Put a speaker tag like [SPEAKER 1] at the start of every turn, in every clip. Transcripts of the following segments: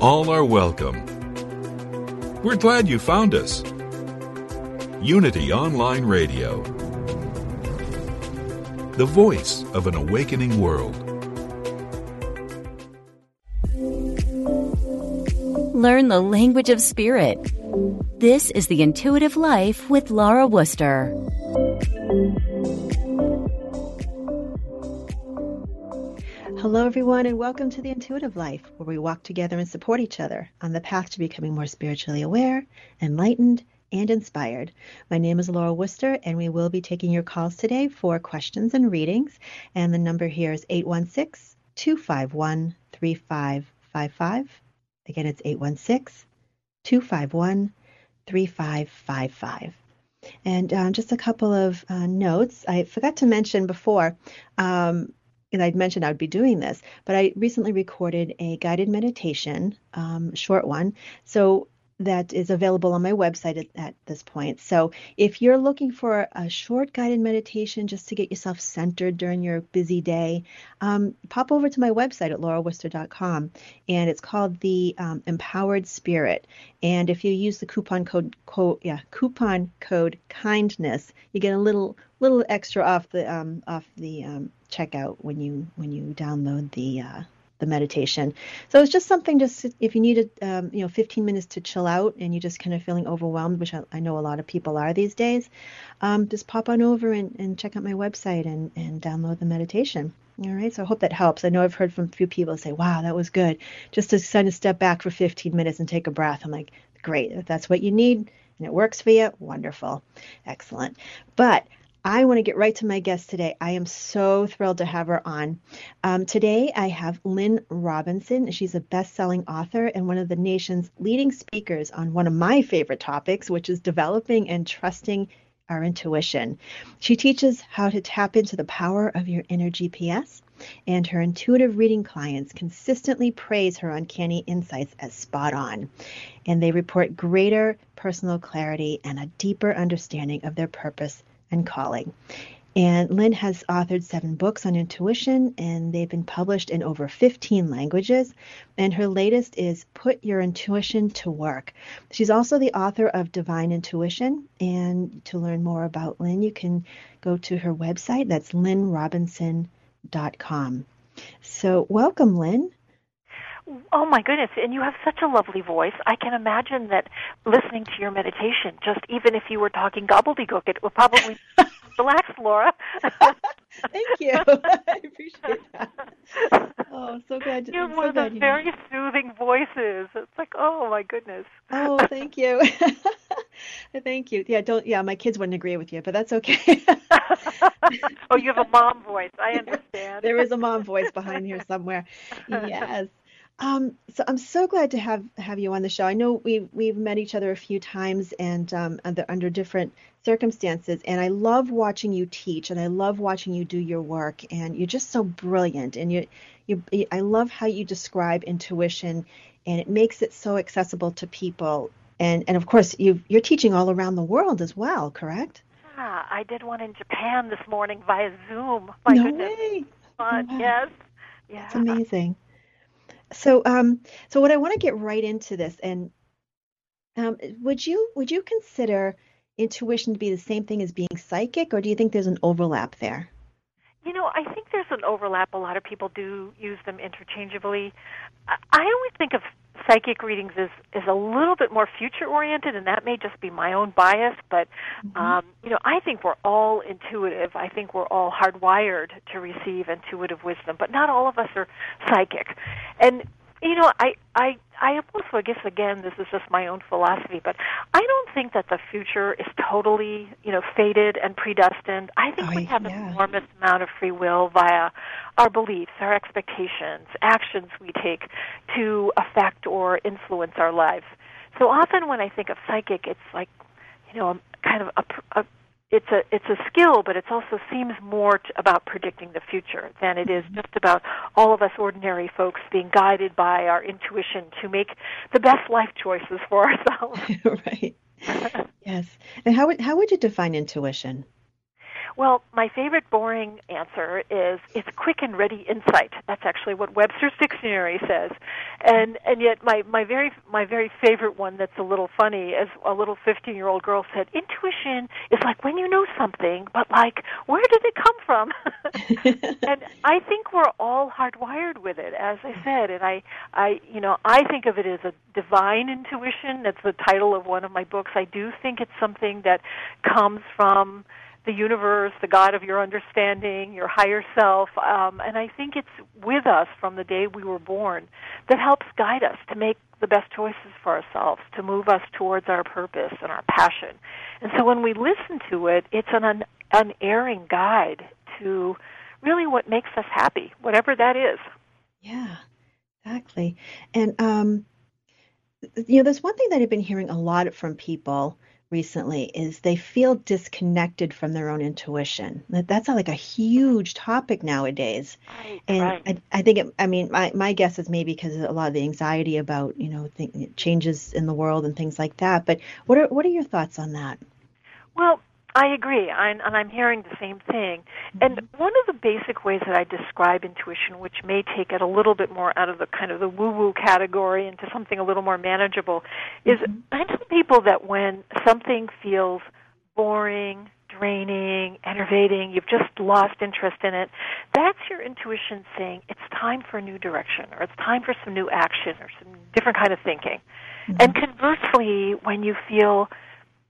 [SPEAKER 1] All are welcome. We're glad you found us. Unity Online Radio, the voice of an awakening world.
[SPEAKER 2] Learn the language of spirit. This is The Intuitive Life with Laura Wooster.
[SPEAKER 3] Hello, everyone, and welcome to The Intuitive Life, where we walk together and support each other on the path to becoming more spiritually aware, enlightened, and inspired. My name is Laura Wooster, and we will be taking your calls today for questions and readings. And the number here is 816 251 3555. Again, it's 816 251 3555. And um, just a couple of uh, notes. I forgot to mention before, um, and I'd mentioned I would be doing this, but I recently recorded a guided meditation, um, short one. So that is available on my website at, at, this point. So if you're looking for a short guided meditation just to get yourself centered during your busy day, um, pop over to my website at laurawooster.com and it's called the um, Empowered Spirit. And if you use the coupon code, code yeah, coupon code kindness, you get a little little extra off the um, off the um, checkout when you when you download the uh, the meditation. So it's just something just if you needed um, you know 15 minutes to chill out and you're just kind of feeling overwhelmed, which I, I know a lot of people are these days, um, just pop on over and, and check out my website and, and download the meditation. All right, so I hope that helps. I know I've heard from a few people say, "Wow, that was good," just to kind of step back for 15 minutes and take a breath. I'm like, great, if that's what you need and it works for you, wonderful, excellent. But I want to get right to my guest today. I am so thrilled to have her on. Um, today, I have Lynn Robinson. She's a best selling author and one of the nation's leading speakers on one of my favorite topics, which is developing and trusting our intuition. She teaches how to tap into the power of your inner GPS, and her intuitive reading clients consistently praise her uncanny insights as spot on. And they report greater personal clarity and a deeper understanding of their purpose and calling. And Lynn has authored seven books on intuition, and they've been published in over 15 languages. And her latest is Put Your Intuition to Work. She's also the author of Divine Intuition. And to learn more about Lynn, you can go to her website. That's lynnrobinson.com. So, welcome, Lynn.
[SPEAKER 4] Oh my goodness, and you have such a lovely voice. I can imagine that listening to your meditation, just even if you were talking gobbledygook, it would probably relax, Laura.
[SPEAKER 3] Thank you. I appreciate that. Oh, so glad.
[SPEAKER 4] You have
[SPEAKER 3] so
[SPEAKER 4] one of those very soothing voices. It's like, oh my goodness.
[SPEAKER 3] Oh, thank you. thank you. Yeah, don't. Yeah, my kids wouldn't agree with you, but that's okay.
[SPEAKER 4] oh, you have a mom voice. I understand.
[SPEAKER 3] there is a mom voice behind here somewhere. Yes. Um, so I'm so glad to have have you on the show. I know we've we've met each other a few times and um, under, under different circumstances, and I love watching you teach, and I love watching you do your work, and you're just so brilliant, and you you I love how you describe intuition, and it makes it so accessible to people, and and of course you you're teaching all around the world as well, correct?
[SPEAKER 4] Yeah, I did one in Japan this morning via Zoom. My
[SPEAKER 3] no
[SPEAKER 4] goodness.
[SPEAKER 3] way!
[SPEAKER 4] Fun.
[SPEAKER 3] Oh, wow.
[SPEAKER 4] Yes.
[SPEAKER 3] Yeah. That's amazing. So, um, so what I want to get right into this, and um, would you would you consider intuition to be the same thing as being psychic, or do you think there's an overlap there?
[SPEAKER 4] You know, I think there's an overlap. A lot of people do use them interchangeably. I always think of psychic readings is is a little bit more future oriented, and that may just be my own bias. But mm-hmm. um, you know, I think we're all intuitive. I think we're all hardwired to receive intuitive wisdom, but not all of us are psychic. And you know, I I I also I guess again this is just my own philosophy, but I don't think that the future is totally you know fated and predestined. I think
[SPEAKER 3] oh,
[SPEAKER 4] we have
[SPEAKER 3] yeah.
[SPEAKER 4] an enormous amount of free will via our beliefs, our expectations, actions we take to affect or influence our lives. So often when I think of psychic, it's like you know kind of a, a it's a it's a skill, but it also seems more t- about predicting the future than it is
[SPEAKER 3] Mm-hmm.
[SPEAKER 4] just about all of us ordinary folks being guided by our intuition to make the best life choices for ourselves.
[SPEAKER 3] right. yes. And how would how would you define intuition?
[SPEAKER 4] Well, my favorite boring answer is it's quick and ready insight. That's actually what Webster's dictionary says. And and yet my my very my very favorite one that's a little funny as a little 15-year-old girl said, intuition is like when you know something, but like where did it come from? and I think we're all hardwired with it as I said, and I I you know, I think of it as a divine intuition. That's the title of one of my books. I do think it's something that comes from the universe, the God of your understanding, your higher self. Um, and I think it's with us from the day we were born that helps guide us to make the best choices for ourselves, to move us towards our purpose and our passion. And so when we listen to it, it's an un- unerring guide to really what makes us happy, whatever that is.
[SPEAKER 3] Yeah, exactly. And um, you know, there's one thing that I've been hearing a lot from people recently is they feel disconnected from their own intuition. That's like a huge topic nowadays.
[SPEAKER 4] Right,
[SPEAKER 3] And
[SPEAKER 4] right.
[SPEAKER 3] I, I think it, I mean my my guess is maybe because of a lot of the anxiety about you know th- changes in the world and things like that. But what are what are your thoughts on that?
[SPEAKER 4] Well, I agree, I'm, and I'm hearing the same thing. And mm-hmm. one of the basic ways that I describe intuition, which may take it a little bit more out of the kind of the woo-woo category into something a little more manageable, is mm-hmm. I tell people that when something feels boring, draining, enervating, you've just lost interest in it, that's your intuition saying it's time for a new direction, or it's time for some new action, or some different kind of thinking. And mm-hmm. conversely, when you feel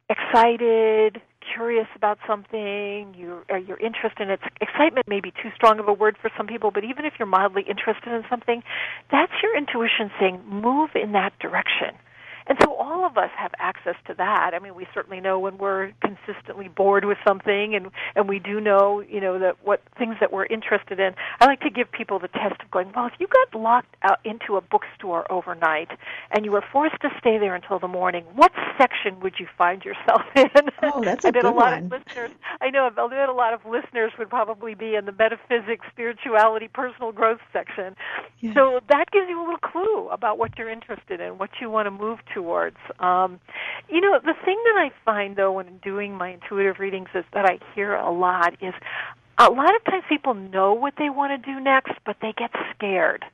[SPEAKER 4] excited, curious about something, you or you're interested in it. Excitement may be too strong of a word for some people, but even if you're mildly interested in something, that's your intuition saying move in that direction. And so all of us have access to that. I mean, we certainly know when we're consistently bored with something and and we do know, you know, that what things that we're interested in. I like to give people the test of going, well, if you got locked out into a bookstore overnight and you were forced to stay there until the morning, what section would you find yourself in?
[SPEAKER 3] Oh, that's a
[SPEAKER 4] I bet a
[SPEAKER 3] good
[SPEAKER 4] lot
[SPEAKER 3] one.
[SPEAKER 4] of listeners. I know I bet a lot of listeners would probably be in the metaphysics, spirituality, personal growth section.
[SPEAKER 3] Yeah.
[SPEAKER 4] So that gives you a little clue about what you're interested in, what you want to move towards. Um, you know, the thing that I find though when doing my intuitive readings is that I hear a lot is a lot of times people know what they want to do next, but they get scared.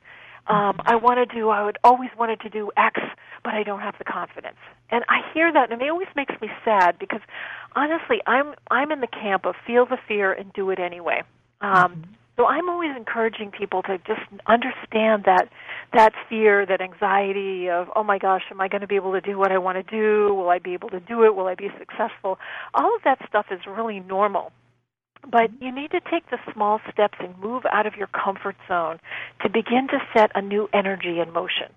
[SPEAKER 4] Um, I want to do. I would always wanted to do X, but I don't have the confidence. And I hear that, and it always makes me sad because, honestly, I'm I'm in the camp of feel the fear and do it anyway. Um, So I'm always encouraging people to just understand that that fear, that anxiety of, oh my gosh, am I going to be able to do what I want to do? Will I be able to do it? Will I be successful? All of that stuff is really normal. But mm-hmm. you need to take the small steps and move out of your comfort zone to begin to set a new energy in motion.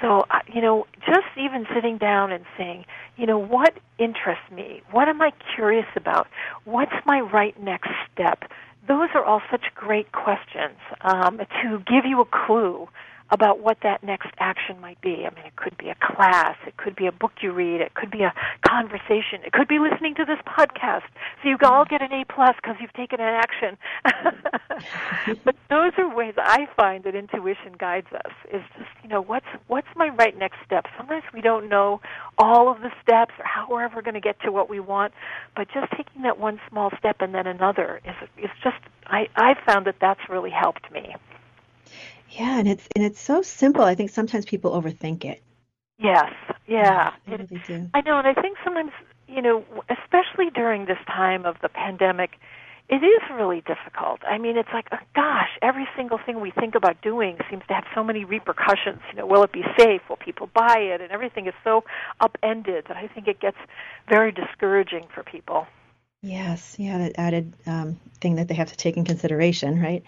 [SPEAKER 4] So, you know, just even sitting down and saying, you know, what interests me? What am I curious about? What's my right next step? Those are all such great questions um, to give you a clue about what that next action might be. I mean, it could be a class, it could be a book you read, it could be a conversation, it could be listening to this podcast. So you all get an A plus because you've taken an action. but those are ways I find that intuition guides us. Is just you know what's what's my right next step. Sometimes we don't know all of the steps or how we're ever going to get to what we want, but just taking that one small step and then another is is just I I found that that's really helped me.
[SPEAKER 3] Yeah, and it's and it's so simple. I think sometimes people overthink it.
[SPEAKER 4] Yes, yeah.
[SPEAKER 3] Really do.
[SPEAKER 4] I know, and I think sometimes, you know, especially during this time of the pandemic, it is really difficult. I mean, it's like, oh, gosh, every single thing we think about doing seems to have so many repercussions. You know, will it be safe? Will people buy it? And everything is so upended that I think it gets very discouraging for people.
[SPEAKER 3] Yes, yeah, that added um, thing that they have to take in consideration, right?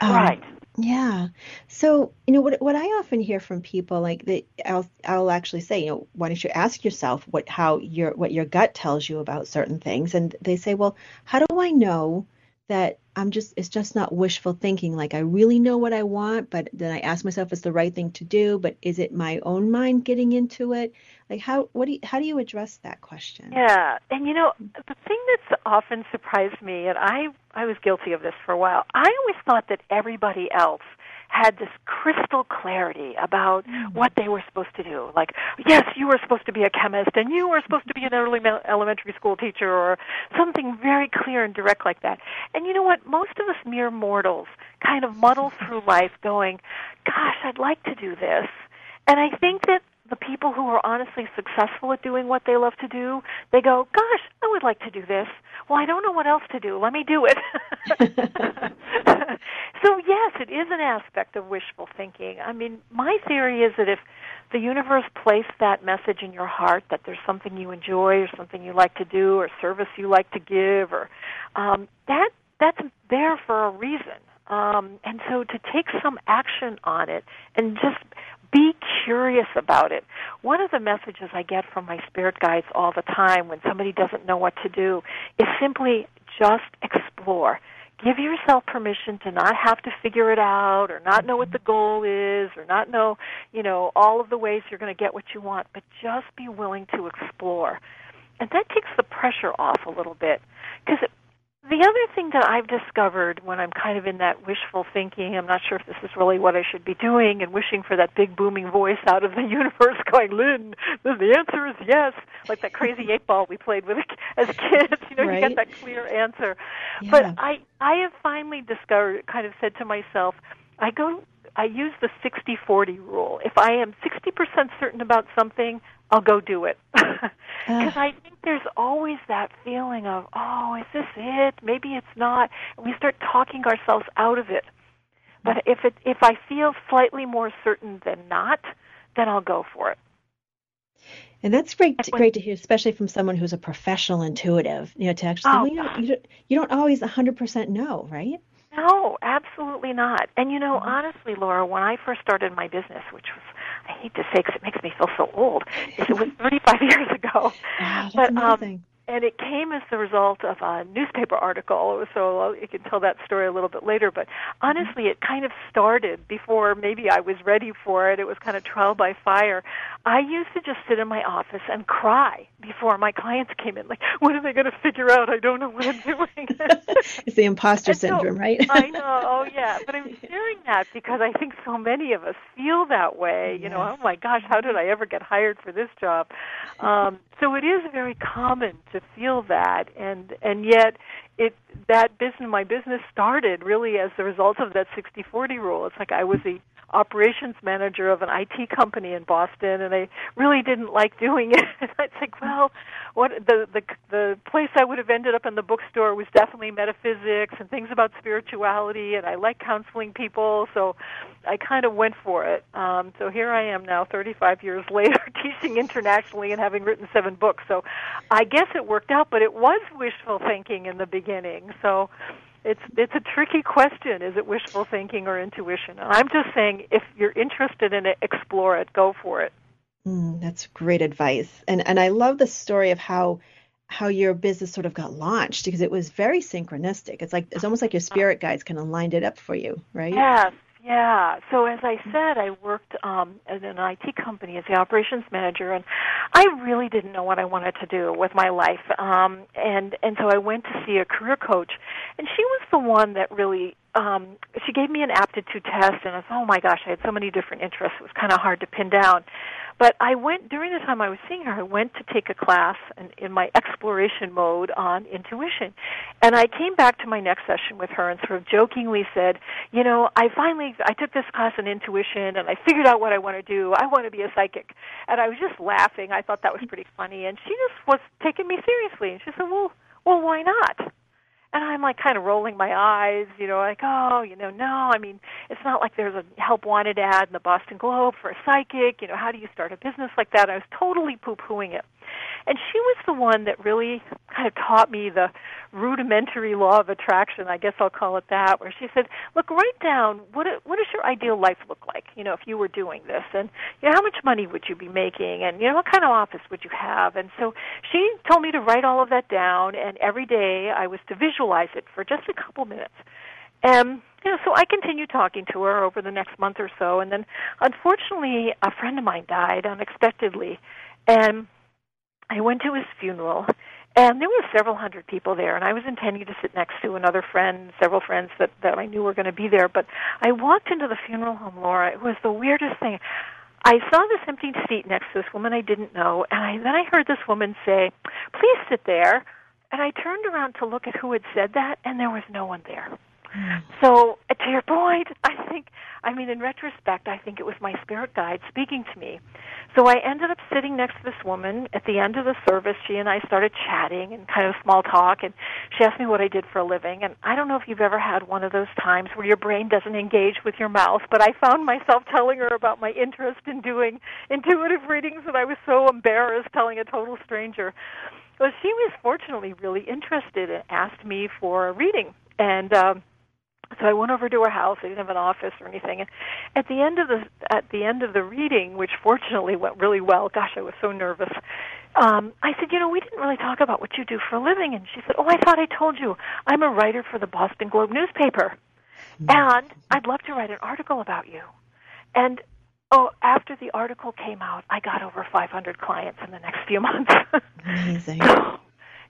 [SPEAKER 3] Um,
[SPEAKER 4] right.
[SPEAKER 3] Yeah. So, you know, what what I often hear from people like that I'll I'll actually say, you know, why don't you ask yourself what how your what your gut tells you about certain things? And they say, well, how do I know that I'm just it's just not wishful thinking like I really know what I want, but then I ask myself it's the right thing to do, but is it my own mind getting into it? Like how what do you, how do you address that question?
[SPEAKER 4] Yeah. And you know, the thing that's often surprised me and I I was guilty of this for a while. I always thought that everybody else had this crystal clarity about mm. what they were supposed to do. Like, yes, you were supposed to be a chemist, and you were supposed to be an early elementary school teacher, or something very clear and direct like that. And you know what? Most of us mere mortals kind of muddle through life going, gosh, I'd like to do this. And I think that the people who are honestly successful at doing what they love to do, they go, gosh, I would like to do this. Well, I don't know what else to do. Let me do it. so, yes, it is an aspect of wishful thinking. I mean, my theory is that if the universe placed that message in your heart that there's something you enjoy or something you like to do or service you like to give or um, that that's there for a reason. Um, and so to take some action on it and just be curious about it. One of the messages I get from my spirit guides all the time when somebody doesn't know what to do is simply just explore. Give yourself permission to not have to figure it out or not know what the goal is or not know, you know, all of the ways you're going to get what you want, but just be willing to explore. And that takes the pressure off a little bit because the other thing that I've discovered when I'm kind of in that wishful thinking, I'm not sure if this is really what I should be doing, and wishing for that big booming voice out of the universe going, Lynn, the answer is yes, like that crazy eight ball we played with as kids. You know, right. you get that clear answer. Yeah. But I, I have finally discovered, kind of said to myself, I go, I use the 60-40 rule. If I am 60% certain about something, I'll go do it. Because I think there's always that feeling of, oh, is this it? Maybe it's not. And we start talking ourselves out of it. But if it if I feel slightly more certain than not, then I'll go for it.
[SPEAKER 3] And that's great, great to hear, especially from someone who's a professional intuitive. You know, to actually, oh, well, you, don't, you, don't, you don't always 100% know, right?
[SPEAKER 4] No, absolutely not. And you know, mm-hmm. honestly, Laura, when I first started my business, which was I hate to say because it makes me feel so old. It was 35 years ago.
[SPEAKER 3] Wow, but um, amazing. um,
[SPEAKER 4] and it came as the result of a newspaper article. So you can tell that story a little bit later. But honestly, it kind of started before maybe I was ready for it. It was kind of trial by fire. I used to just sit in my office and cry before my clients came in. Like, what are they going to figure out I don't know what I'm doing?
[SPEAKER 3] it's the imposter syndrome, right?
[SPEAKER 4] I know. Oh, yeah. But I'm sharing that because I think so many of us feel that way. You know, oh my gosh, how did I ever get hired for this job? Um, so it is very common to feel that, and and yet it that business my business started really as the result of that 60-40 rule. It's like I was a operations manager of an IT company in Boston, and I really didn't like doing it. It's like, well, what the the the place I would have ended up in the bookstore was definitely metaphysics and things about spirituality, and I like counseling people, so I kind of went for it. Um, so here I am now, 35 years later, teaching internationally and having written seven books. So I guess it worked out, but it was wishful thinking in the beginning. So it's it's a tricky question. Is it wishful thinking or intuition? And I'm just saying, if you're interested in it, explore it. Go for it.
[SPEAKER 3] Mm, that's great advice. And and I love the story of how how your business sort of got launched because it was very synchronistic. It's like it's almost like your spirit guides kind of lined it up for you, right?
[SPEAKER 4] Yes, yeah. So as I said, I worked um, at an IT company as the operations manager, and I really didn't know what I wanted to do with my life. Um, and and so I went to see a career coach, and she was the one that really um, she gave me an aptitude test, and I was oh my gosh, I had so many different interests. It was kind of hard to pin down. But I went during the time I was seeing her. I went to take a class in, in my exploration mode on intuition, and I came back to my next session with her and sort of jokingly said, "You know, I finally I took this class on intuition and I figured out what I want to do. I want to be a psychic." And I was just laughing. I thought that was pretty funny, and she just was taking me seriously. And she said, "Well, well, why not?" And I'm like kind of rolling my eyes, you know, like, oh, you know, no, I mean, it's not like there's a help wanted ad in the Boston Globe for a psychic, you know, how do you start a business like that? I was totally poo pooing it. And she was the one that really kind of taught me the rudimentary law of attraction, I guess I'll call it that, where she said, "Look, write down what what does your ideal life look like? You know, if you were doing this, and you know, how much money would you be making, and you know, what kind of office would you have?" And so she told me to write all of that down, and every day I was to visualize it for just a couple minutes. And you know, so I continued talking to her over the next month or so, and then unfortunately, a friend of mine died unexpectedly, and I went to his funeral, and there were several hundred people there, and I was intending to sit next to another friend, several friends that that I knew were going to be there. But I walked into the funeral home, Laura. It was the weirdest thing. I saw this empty seat next to this woman I didn't know, and I, then I heard this woman say, "Please sit there." And I turned around to look at who had said that, and there was no one there. So, to your point, I think, I mean, in retrospect, I think it was my spirit guide speaking to me. So I ended up sitting next to this woman at the end of the service. She and I started chatting and kind of small talk, and she asked me what I did for a living. And I don't know if you've ever had one of those times where your brain doesn't engage with your mouth, but I found myself telling her about my interest in doing intuitive readings, and I was so embarrassed telling a total stranger. Well, she was fortunately really interested and asked me for a reading. And, um, so I went over to her house. I didn't have an office or anything. And at the end of the at the end of the reading, which fortunately went really well. Gosh, I was so nervous. Um, I said, you know, we didn't really talk about what you do for a living. And she said, oh, I thought I told you. I'm a writer for the Boston Globe newspaper, mm-hmm. and I'd love to write an article about you. And oh, after the article came out, I got over 500 clients in the next few months.
[SPEAKER 3] Amazing.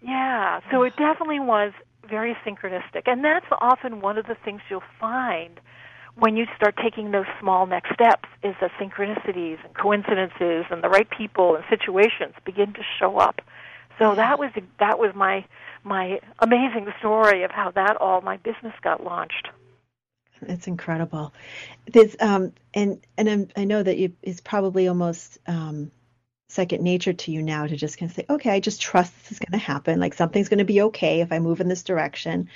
[SPEAKER 4] yeah, so it definitely was very synchronistic. And that's often one of the things you'll find when you start taking those small next steps is that synchronicities and coincidences and the right people and situations begin to show up. So that was that was my my amazing story of how that all my business got launched.
[SPEAKER 3] It's incredible. There's um and and I'm, i know that you, it's probably almost um second nature to you now to just kind of say, okay, I just trust this is going to happen. Like something's going to be okay if I move in this direction.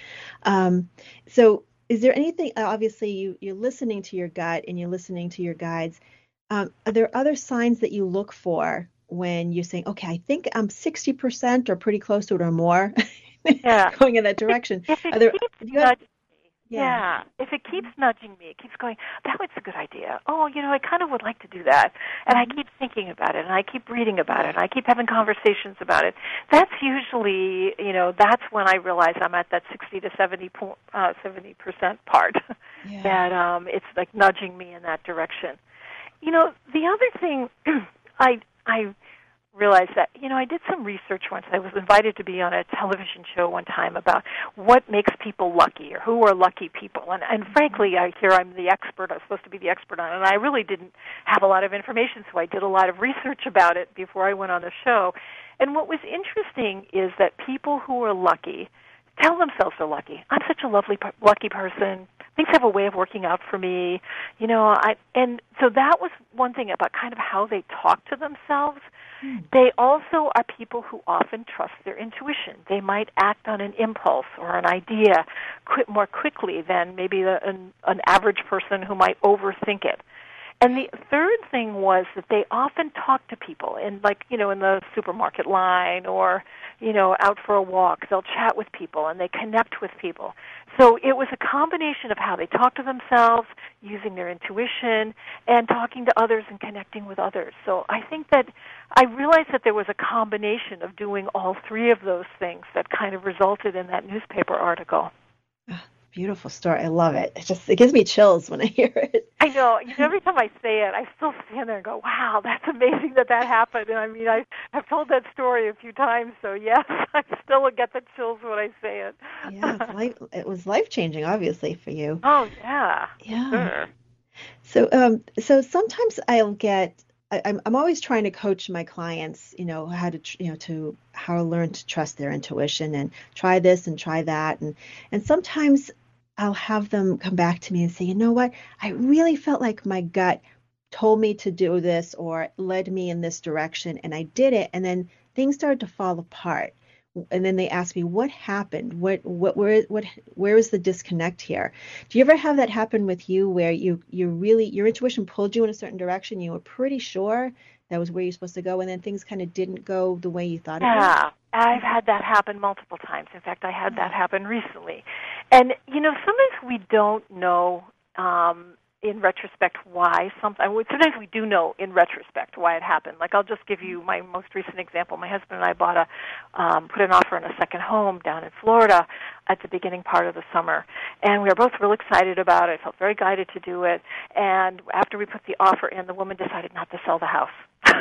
[SPEAKER 3] Um, so, is there anything? Uh, obviously, you you're listening to your gut and you're listening to your guides. Um, are there other signs that you look for when you're saying, okay, I think I'm 60% or pretty close to it or more,
[SPEAKER 4] yeah.
[SPEAKER 3] going in that direction? Are there,
[SPEAKER 4] keeps nudging yeah. yeah. If it keeps nudging me, it keeps going, that was a good idea. Oh, you know, I kind of would like to do that. And I mm-hmm. keep thinking about it and I keep reading about it and I keep having conversations about it. That's usually, you know, that's when I realize I'm at that 60 to 70 uh 70% part. Yeah. that um it's like nudging me in that direction. You know, the other thing I I realized that you know I did some research once. I was invited to be on a television show one time about what makes people lucky or who are lucky people. And and mm-hmm. frankly, I hear I'm the expert. I'm supposed to be the expert on it, and I really didn't have a lot of information, so I did a lot of research about it before I went on the show. And what was interesting is that people who are lucky tell themselves they're lucky. I'm such a lovely, lucky person. Things have a way of working out for me, you know. I and so that was one thing about kind of how they talk to themselves they also are people who often trust their intuition. They might act on an impulse or an idea quit more quickly than maybe an, an average person who might overthink it. And the third thing was that they often talk to people in like, you know, in the supermarket line or, you know, out for a walk. They'll chat with people and they connect with people. So it was a combination of how they talk to themselves, using their intuition, and talking to others and connecting with others. So I think that I realized that there was a combination of doing all three of those things that kind of resulted in that newspaper article.
[SPEAKER 3] Beautiful story. I love it. It just it gives me chills when I hear it.
[SPEAKER 4] I know. You know every time I say it, I still stand there and go, "Wow, that's amazing that that happened." And I mean, I have told that story a few times, so yes, I still get the chills when I say it.
[SPEAKER 3] yeah, life, it was life changing, obviously, for you.
[SPEAKER 4] Oh yeah.
[SPEAKER 3] Yeah.
[SPEAKER 4] Sure.
[SPEAKER 3] So, um, so sometimes I'll get I, I'm I'm always trying to coach my clients, you know, how to you know to how to learn to trust their intuition and try this and try that and and sometimes I'll have them come back to me and say, you know what, I really felt like my gut told me to do this or led me in this direction and I did it. And then things started to fall apart. And then they ask me what happened? What what where what where is the disconnect here? Do you ever have that happen with you where you you really your intuition pulled you in a certain direction? You were pretty sure that was where you're supposed to go and then things kind of didn't go the way you thought
[SPEAKER 4] yeah, it would I've had that happen multiple times. In fact, I had that happen recently. And you know, sometimes we don't know um in retrospect why something. Would sometimes we do know in retrospect why it happened. Like I'll just give you my most recent example. My husband and I bought a um, put an offer on a second home down in Florida at the beginning part of the summer, and we were both real excited about it. I felt very guided to do it. And after we put the offer in, the woman decided not to sell the house. so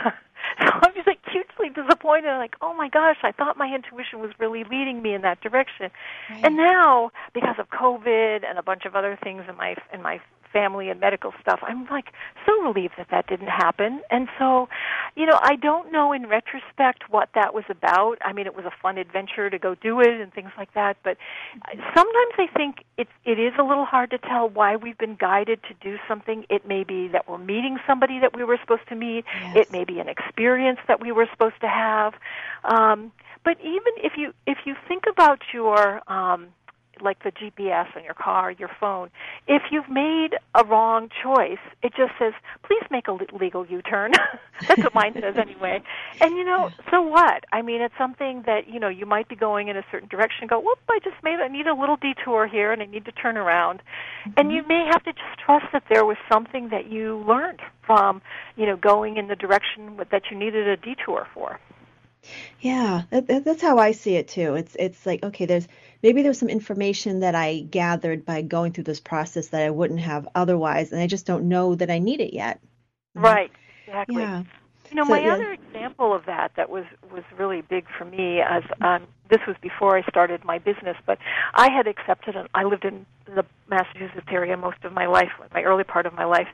[SPEAKER 4] I'm just like hugely disappointed. Like, oh my gosh, I thought my intuition was really leading me in that direction. Right. And now, because of COVID and a bunch of other things in my in my family and medical stuff. I'm like so relieved that that didn't happen. And so, you know, I don't know in retrospect what that was about. I mean, it was a fun adventure to go do it and things like that, but sometimes I think it it is a little hard to tell why we've been guided to do something. It may be that we're meeting somebody that we were supposed to meet. Yes. It may be an experience that we were supposed to have. Um but even if you if you think about your um like the GPS on your car, your phone, if you've made a wrong choice, it just says, please make a legal U-turn. That's what mine says anyway. And you know, so what? I mean, it's something that, you know, you might be going in a certain direction go, whoop, I just made, I need a little detour here and I need to turn around. Mm-hmm. And you may have to just trust that there was something that you learned from, you know, going in the direction that you needed a detour for.
[SPEAKER 3] Yeah, that, that's how I see it too. It's it's like okay, there's maybe there's some information that I gathered by going through this process that I wouldn't have otherwise, and I just don't know that I need it yet.
[SPEAKER 4] Right. Exactly. Yeah. You know, so, my yeah. other example of that that was was really big for me as um, this was before I started my business, but I had accepted. An, I lived in the Massachusetts area most of my life, my early part of my life,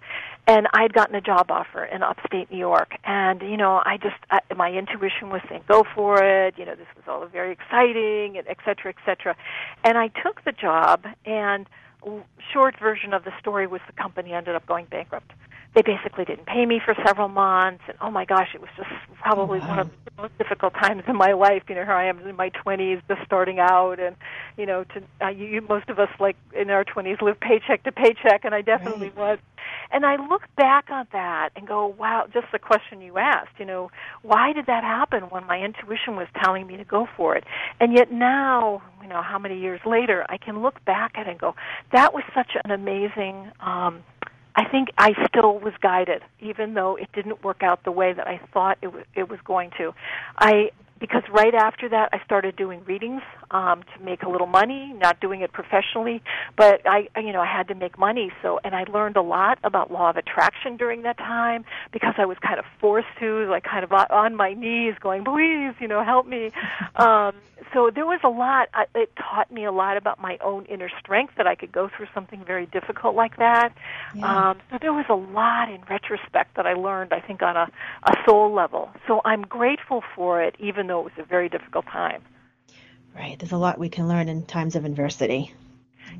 [SPEAKER 4] and I had gotten a job offer in upstate New York. And you know, I just I, my intuition was saying, "Go for it." You know, this was all very exciting, and et cetera, et cetera. And I took the job, and short version of the story was the company ended up going bankrupt they basically didn't pay me for several months and oh my gosh it was just probably wow. one of the most difficult times in my life you know here i am in my twenties just starting out and you know to uh, you, you most of us like in our twenties live paycheck to paycheck and i definitely right. was and i look back on that and go wow just the question you asked you know why did that happen when my intuition was telling me to go for it and yet now you know how many years later i can look back at it and go that was such an amazing um I think I still was guided, even though it didn't work out the way that I thought it was, it was going to. I because right after that I started doing readings um, to make a little money, not doing it professionally, but I you know I had to make money. So and I learned a lot about law of attraction during that time because I was kind of forced to, like kind of on my knees, going, please, you know, help me. Um, so there was a lot. It taught me a lot about my own inner strength that I could go through something very difficult like that. Yeah. Um, so there was a lot in retrospect that I learned. I think on a, a soul level. So I'm grateful for it, even though it was a very difficult time.
[SPEAKER 3] Right. There's a lot we can learn in times of adversity.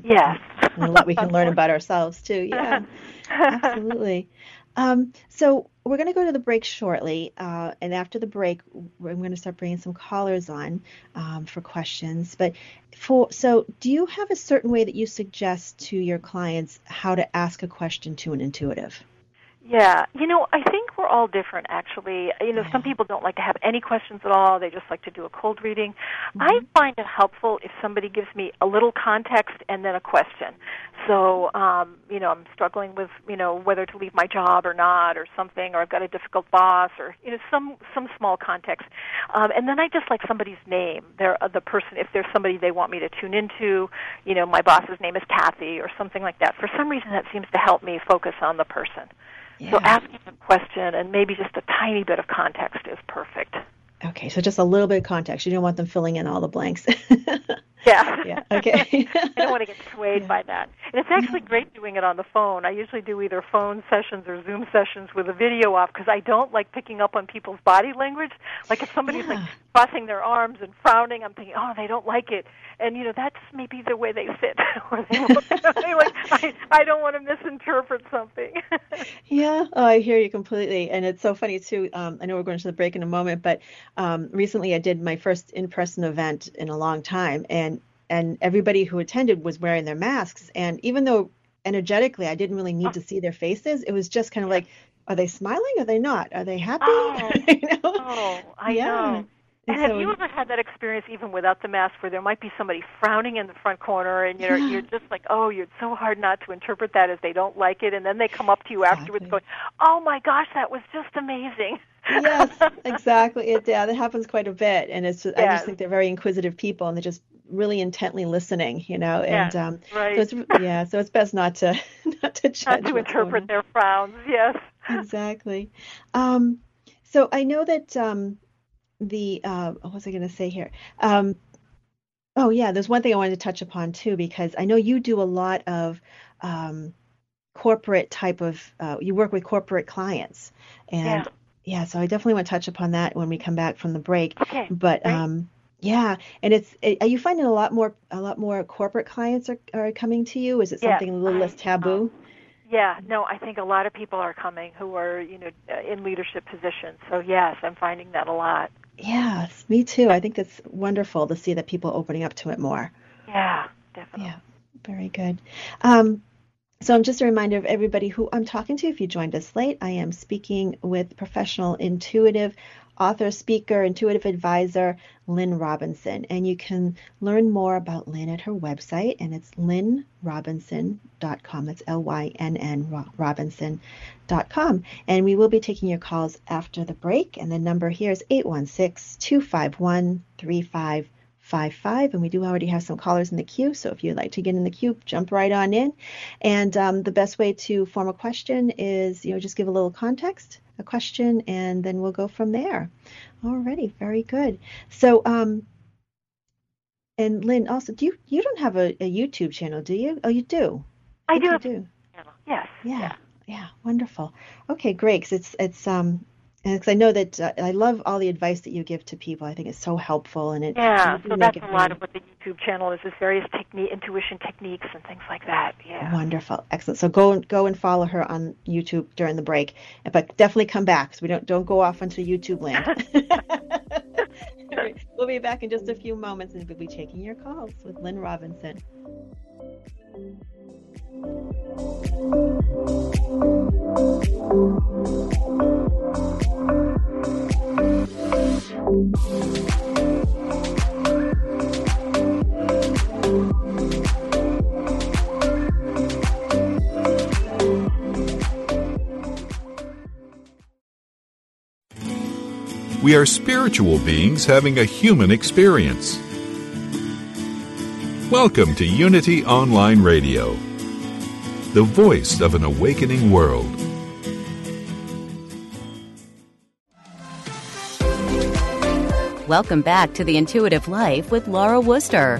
[SPEAKER 4] Yes.
[SPEAKER 3] and a lot we can learn about ourselves too. Yeah. Absolutely. Um, so we're going to go to the break shortly, uh, and after the break, I'm going to start bringing some callers on um, for questions. But for so, do you have a certain way that you suggest to your clients how to ask a question to an intuitive?
[SPEAKER 4] Yeah, you know, I think we're all different actually. You know, yeah. some people don't like to have any questions at all. They just like to do a cold reading. Mm-hmm. I find it helpful if somebody gives me a little context and then a question. So, um, you know, I'm struggling with, you know, whether to leave my job or not or something or I've got a difficult boss or you know, some some small context. Um, and then I just like somebody's name. They're uh, the person if there's somebody they want me to tune into, you know, my boss's name is Kathy or something like that. For some reason that seems to help me focus on the person. Yeah. So asking a question and maybe just a tiny bit of context is perfect.
[SPEAKER 3] Okay, so just a little bit of context. You don't want them filling in all the blanks.
[SPEAKER 4] Yeah.
[SPEAKER 3] Yeah. Okay.
[SPEAKER 4] I don't want to get swayed
[SPEAKER 3] Yeah.
[SPEAKER 4] by that. And it's actually great doing it on the phone. I usually do either phone sessions or Zoom sessions with a video off because I don't like picking up on people's body language. Like if somebody's like
[SPEAKER 3] Yeah.
[SPEAKER 4] crossing their arms and frowning, I'm thinking, oh, they don't like it. And you know, that's maybe the way they sit, or they look. like I, I don't want to misinterpret something.
[SPEAKER 3] Yeah, oh, I hear you completely, and it's so funny too. Um, I know we're going to the break in a moment, but um, recently I did my first in-person event in a long time, and and everybody who attended was wearing their masks, and even though energetically I didn't really need to see their faces, it was just kind of like, are they smiling? Are they not? Are they happy?
[SPEAKER 4] Oh.
[SPEAKER 3] you know?
[SPEAKER 4] oh, I
[SPEAKER 3] Yeah.
[SPEAKER 4] know. And have
[SPEAKER 3] so-
[SPEAKER 4] you ever had that experience even without the mask where there might be somebody frowning in the front corner and you're
[SPEAKER 3] Yeah.
[SPEAKER 4] you're just like, Oh, you're so hard not to interpret that as they don't like it and then they come up to you afterwards going, Oh my gosh, that was just amazing.
[SPEAKER 3] Yes, exactly. It, yeah, that happens quite a bit, and it's. I
[SPEAKER 4] Yes.
[SPEAKER 3] just think they're very inquisitive people, and they're just really intently listening, you know. And
[SPEAKER 4] Yes,
[SPEAKER 3] um,
[SPEAKER 4] right.
[SPEAKER 3] so it's yeah, so it's best not to not to judge.
[SPEAKER 4] not to interpret their frowns, yes.
[SPEAKER 3] exactly. Um, so I know that um, the uh, what was I going to say here? Um, oh yeah, there's one thing I wanted to touch upon too because I know you do a lot of um, corporate type of uh, you work with corporate clients and
[SPEAKER 4] Yeah.
[SPEAKER 3] yeah, so I definitely want to touch upon that when we come back from the break.
[SPEAKER 4] Okay.
[SPEAKER 3] But
[SPEAKER 4] great.
[SPEAKER 3] um, yeah, and it's it, are you finding a lot more a lot more corporate clients are, are coming to you? Is it something a little less taboo?
[SPEAKER 4] Yeah, no, I think a lot of people are coming who are, you know, uh, in leadership positions. So yes, I'm finding that a lot.
[SPEAKER 3] Yes, me too. I think that's wonderful to see that people opening up to it more.
[SPEAKER 4] Yeah, definitely.
[SPEAKER 3] Yeah, very good. Um, so I'm just a reminder of everybody who I'm talking to. If you joined us late, I am speaking with professional intuitive author, speaker, intuitive advisor Lynn Robinson. And you can learn more about Lynn at her website, and it's lynnrobinson.com. That's L Y N N Ro- Robinson.com. And we will be taking your calls after the break. And the number here is 816 251 3555. And we do already have some callers in the queue. So if you'd like to get in the queue, jump right on in. And um, the best way to form a question is, you know, just give a little context, a question, and then we'll go from there. Alrighty, very good. So, um, and Lynn, also, do you you don't have a, a YouTube channel, do you? Oh, you do.
[SPEAKER 4] I do
[SPEAKER 3] you
[SPEAKER 4] have
[SPEAKER 3] do.
[SPEAKER 4] Yes.
[SPEAKER 3] Yeah, yeah, wonderful. Okay, Great. Cause it's it's um, because I know that uh, I love all the advice that you give to people. I think it's so helpful, and it
[SPEAKER 4] Yeah, so that's a lot of what the YouTube channel is, is various technique, intuition techniques and things like that. Yeah.
[SPEAKER 3] Wonderful, excellent. So go and go and follow her on YouTube during the break, but definitely come back so we don't don't go off into YouTube land. we'll be back in just a few moments, and we'll be taking your calls with Lynn Robinson.
[SPEAKER 1] We are spiritual beings having a human experience. Welcome to Unity Online Radio, the voice of an awakening world.
[SPEAKER 2] Welcome back to The Intuitive Life with Laura Wooster.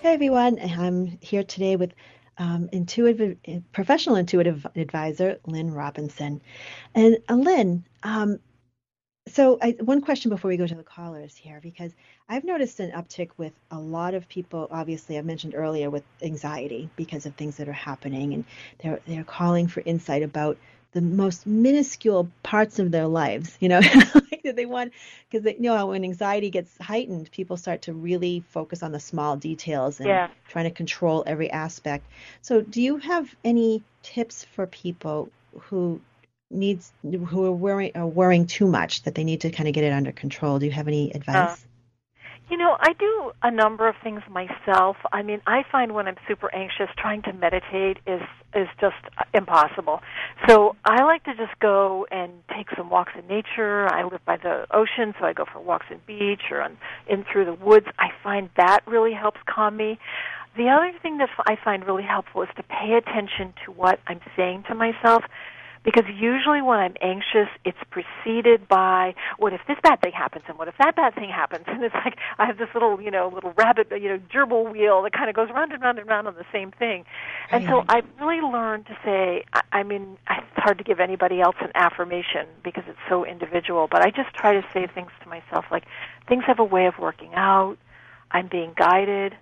[SPEAKER 3] Hey everyone, I'm here today with um, intuitive, professional intuitive advisor Lynn Robinson. And uh, Lynn, um, so I, one question before we go to the callers here, because I've noticed an uptick with a lot of people. Obviously, I mentioned earlier with anxiety because of things that are happening, and they're they're calling for insight about the most minuscule parts of their lives. You know, like that they want because they you know when anxiety gets heightened, people start to really focus on the small details and
[SPEAKER 4] Yeah.
[SPEAKER 3] trying to control every aspect. So, do you have any tips for people who needs who are worrying are worrying too much that they need to kind of get it under control? Do you have any uh, advice?
[SPEAKER 4] You know, I do a number of things myself. I mean, I find when I'm super anxious, trying to meditate is is just uh, impossible. So I like to just go and take some walks in nature. I live by the ocean, so I go for walks in beach or on, in through the woods. I find that really helps calm me. The other thing that I find really helpful is to pay attention to what I'm saying to myself because usually when I'm anxious, it's preceded by what if this bad thing happens and what if that bad thing happens, and it's like I have this little you know little rabbit you know gerbil wheel that kind of goes round and round and round on the same thing, and so I've really learned to say I, I mean it's hard to give anybody else an affirmation because it's so individual, but I just try to say things to myself like things have a way of working out. I'm being guided.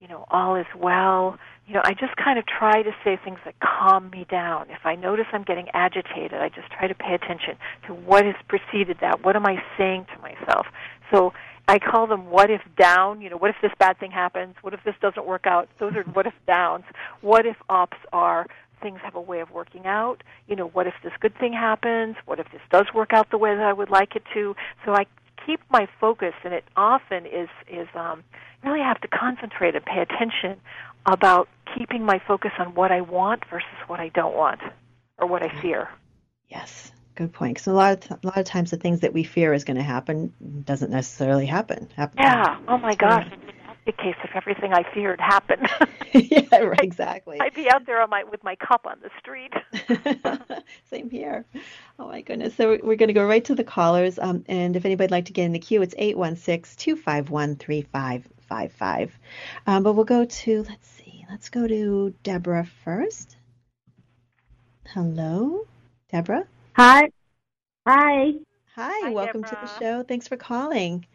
[SPEAKER 4] You know, all is well you know, I just kind of try to say things that calm me down. If I notice I'm getting agitated, I just try to pay attention to what has preceded that. What am I saying to myself? So I call them what if down. You know, what if this bad thing happens? What if this doesn't work out? Those are what if downs. What if ups are things have a way of working out? You know, what if this good thing happens? What if this does work out the way that I would like it to? So I keep my focus, and it often is is um, really have to concentrate and pay attention about keeping my focus on what I want versus what I don't want or what I fear.
[SPEAKER 3] Yes, good point. Because a lot of t- a lot of times the things that we fear is going to happen doesn't necessarily happen. happen.
[SPEAKER 4] Yeah. Oh my gosh. In case if everything I feared happened.
[SPEAKER 3] yeah, right, exactly.
[SPEAKER 4] I'd be out there on my with my cup on the street.
[SPEAKER 3] Same here. Oh my goodness. So we're going to go right to the callers. Um, and if anybody'd like to get in the queue, it's 816 251 3555. Um, but we'll go to, let's see. let's go to Deborah first. Hello, Deborah.
[SPEAKER 5] Hi. Hi.
[SPEAKER 3] Hi,
[SPEAKER 4] Hi
[SPEAKER 3] welcome
[SPEAKER 4] Deborah.
[SPEAKER 3] to the show. Thanks for calling.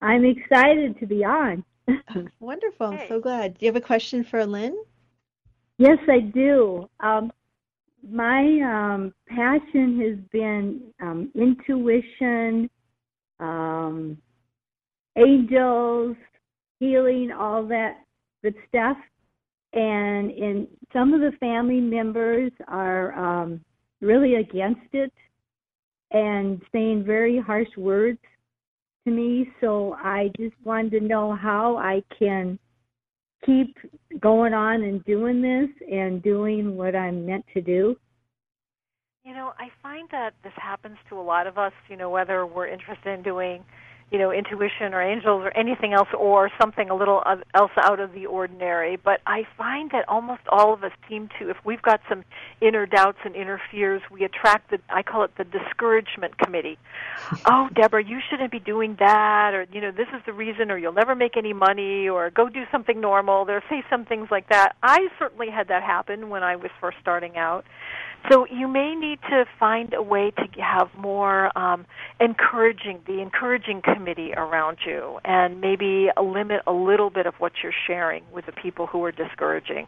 [SPEAKER 5] I'm excited to be on.
[SPEAKER 3] Wonderful. I'm
[SPEAKER 4] Hey.
[SPEAKER 3] so glad. Do you have a question for Lynn?
[SPEAKER 5] Yes, I do. Um, my um, passion has been um, intuition, um, angels, healing, all that good stuff. And in some of the family members are um, really against it and saying very harsh words to me. So I just wanted to know how I can keep going on and doing this and doing what I'm meant to do.
[SPEAKER 4] You know, I find that this happens to a lot of us, you know, whether we're interested in doing, you know, intuition or angels or anything else or something a little else out of the ordinary. But I find that almost all of us seem to, if we've got some inner doubts and inner fears, we attract the, I call it the discouragement committee. oh, Deborah, you shouldn't be doing that, or, you know, this is the reason, or you'll never make any money, or go do something normal. They'll say some things like that. I certainly had that happen when I was first starting out. So you may need to find a way to have more um, encouraging, the encouraging committee around you, and maybe limit a little bit of what you're sharing with the people who are discouraging.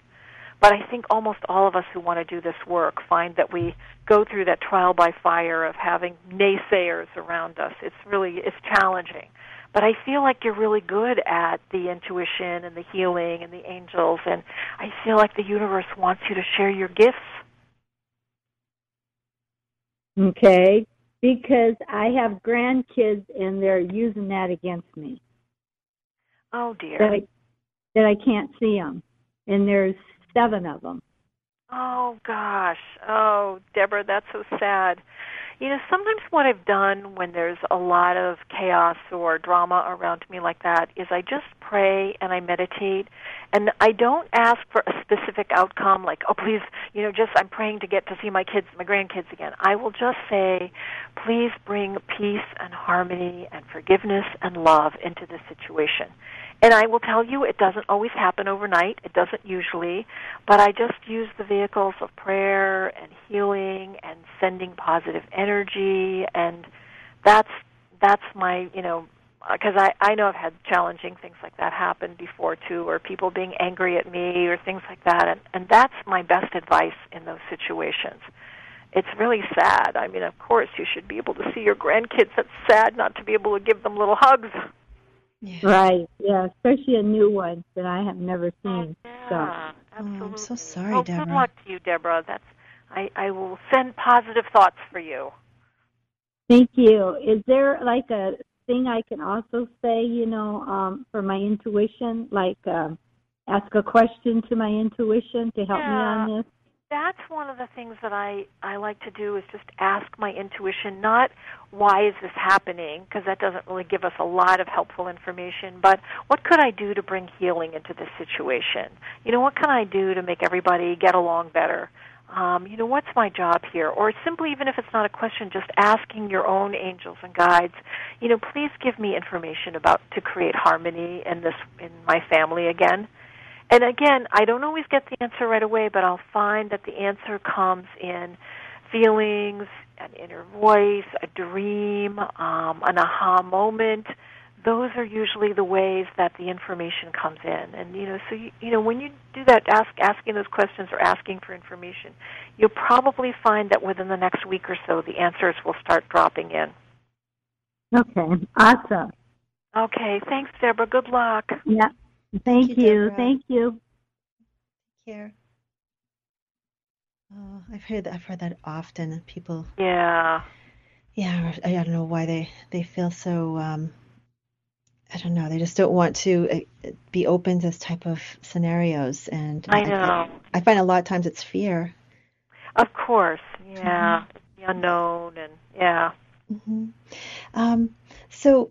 [SPEAKER 4] But I think almost all of us who want to do this work find that we go through that trial by fire of having naysayers around us. It's really it's challenging. But I feel like you're really good at the intuition and the healing and the angels and I feel like the universe wants you to share your gifts
[SPEAKER 5] Okay? Because I have grandkids and they're using that against me.
[SPEAKER 4] Oh dear.
[SPEAKER 5] That I, that I can't see them. And there's seven of them.
[SPEAKER 4] Oh gosh. Oh, Deborah, that's so sad. You know, sometimes what I've done when there's a lot of chaos or drama around me like that is I just pray and I meditate and I don't ask for a specific outcome like, oh please, you know, just I'm praying to get to see my kids, my grandkids again. I will just say, please bring peace and harmony and forgiveness and love into this situation. And I will tell you, it doesn't always happen overnight. It doesn't usually. But I just use the vehicles of prayer and healing and sending positive energy. And that's, that's my, you know, uh, because I, I know I've had challenging things like that happen before too, or people being angry at me or things like that. And, and that's my best advice in those situations. It's really sad. I mean, of course, you should be able to see your grandkids. That's sad not to be able to give them little hugs.
[SPEAKER 3] Yeah.
[SPEAKER 5] Right. Yeah, especially a new one that I have never seen. So
[SPEAKER 4] Yeah,
[SPEAKER 3] Oh, I'm so sorry,
[SPEAKER 4] oh,
[SPEAKER 3] Deborah.
[SPEAKER 4] Good luck to you, Deborah. That's I, I will send positive thoughts for you.
[SPEAKER 5] thank you. Is there like a thing I can also say, you know, um, for my intuition, like um, ask a question to my intuition to help me on this?
[SPEAKER 4] That's one of the things that I I like to do is just ask my intuition, not why is this happening, because that doesn't really give us a lot of helpful information, but what could I do to bring healing into this situation? You know, what can I do to make everybody get along better? Um, you know, what's my job here? Or simply, even if it's not a question, just asking your own angels and guides, you know, please give me information about to create harmony in this in my family again. And again, I don't always get the answer right away, but I'll find that the answer comes in feelings, an inner voice, a dream, um, an aha moment. Those are usually the ways that the information comes in. And you know so you, you know when you do that ask asking those questions or asking for information you'll probably find that within the next week or so the answers will start dropping in.
[SPEAKER 5] Okay. Awesome.
[SPEAKER 4] Okay. Thanks deborah. Good luck.
[SPEAKER 5] Yeah thank, thank you, you thank you
[SPEAKER 3] Take care oh i've heard that i've heard that often people
[SPEAKER 4] yeah
[SPEAKER 3] yeah i don't know why they they feel so um I don't know. They just don't want to uh, be open to this type of scenarios, and
[SPEAKER 4] I know. I,
[SPEAKER 3] I find a lot of times it's fear.
[SPEAKER 4] Of course, yeah, mm-hmm. the unknown, and yeah.
[SPEAKER 3] Mm-hmm. Um, so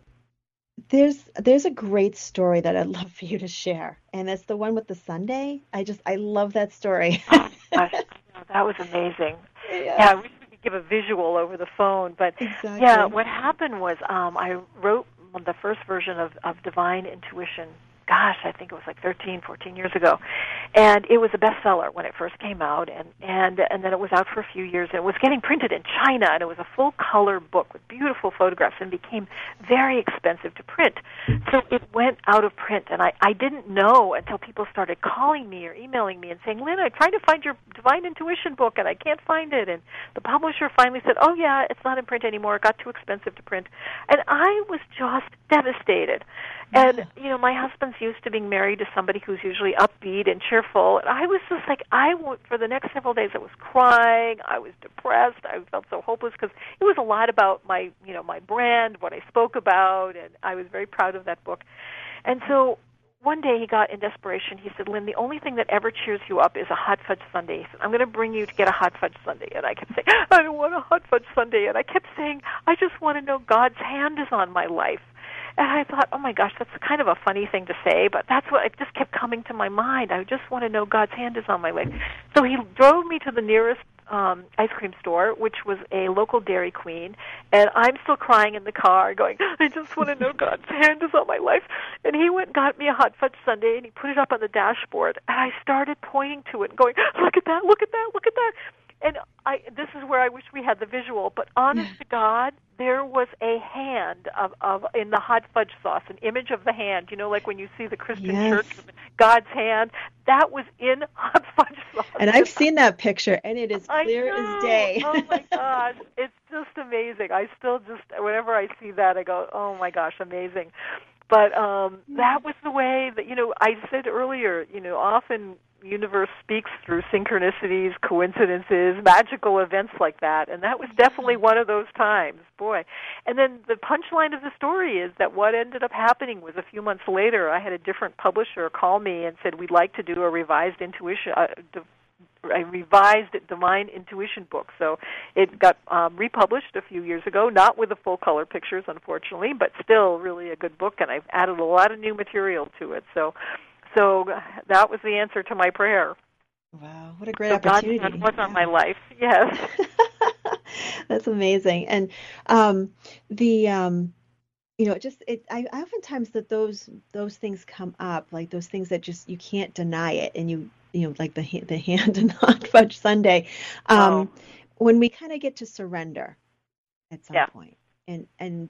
[SPEAKER 3] there's there's a great story that I'd love for you to share, and it's the one with the sundae. I just I love that story.
[SPEAKER 4] oh, that was amazing. Yeah. yeah, I wish we could give a visual over the phone, but
[SPEAKER 3] exactly.
[SPEAKER 4] yeah, what happened was um, I wrote the first version of, of Divine Intuition gosh, I think it was like 13, 14 years ago. And it was a bestseller when it first came out and and and then it was out for a few years and it was getting printed in China and it was a full color book with beautiful photographs and became very expensive to print. So it went out of print and I I didn't know until people started calling me or emailing me and saying, "Lynn, I'm trying to find your Divine Intuition book and I can't find it." And the publisher finally said, "Oh yeah, it's not in print anymore. It got too expensive to print." And I was just devastated. And you know, my husband's used to being married to somebody who's usually upbeat and cheerful. And I was just like, I went for the next several days. I was crying. I was depressed. I felt so hopeless because it was a lot about my, you know, my brand, what I spoke about, and I was very proud of that book. And so one day he got in desperation. He said, Lynn, the only thing that ever cheers you up is a hot fudge sundae. He said, I'm going to bring you to get a hot fudge sundae. And I kept saying, I don't want a hot fudge sundae. And I kept saying, I just want to know God's hand is on my life. And I thought, oh my gosh, that's kind of a funny thing to say, but that's what it just kept coming to my mind. I just want to know God's hand is on my life. So he drove me to the nearest um, ice cream store, which was a local Dairy Queen, and I'm still crying in the car, going, I just want to know God's hand is on my life. And he went and got me a hot fudge sundae, and he put it up on the dashboard, and I started pointing to it and going, look at that, look at that, look at that and I this is where I wish we had the visual, but honest to God, there was a hand of of in the hot fudge sauce, an image of the hand. You know, like when you see the Christian
[SPEAKER 3] yes.
[SPEAKER 4] church, God's hand. That was in hot fudge sauce.
[SPEAKER 3] And I've seen that picture, and it is clear as day.
[SPEAKER 4] oh my God, it's just amazing. I still just whenever I see that, I go, oh my gosh, amazing. But um that was the way that you know I said earlier. You know, often universe speaks through synchronicities, coincidences, magical events like that. And that was definitely one of those times. Boy. And then the punchline of the story is that what ended up happening was a few months later, I had a different publisher call me and said, We'd like to do a revised intuition. Uh, a revised divine intuition book so it got um, republished a few years ago not with the full color pictures unfortunately but still really a good book and i've added a lot of new material to it so so that was the answer to my prayer.
[SPEAKER 3] Wow, what a great
[SPEAKER 4] so
[SPEAKER 3] opportunity!
[SPEAKER 4] God was on my life. Yes,
[SPEAKER 3] that's amazing. And um, the um, you know, just it. I, I oftentimes that those those things come up, like those things that just you can't deny it, and you you know, like the the hand and hot fudge sundae. Um, oh. When we kind of get to surrender at some
[SPEAKER 4] yeah.
[SPEAKER 3] point, and and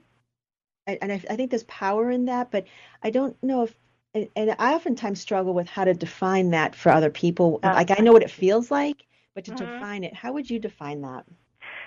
[SPEAKER 3] and I, I think there's power in that, but I don't know if and, and I oftentimes struggle with how to define that for other people. Uh, like I know what it feels like, but to mm-hmm. define it, how would you define that?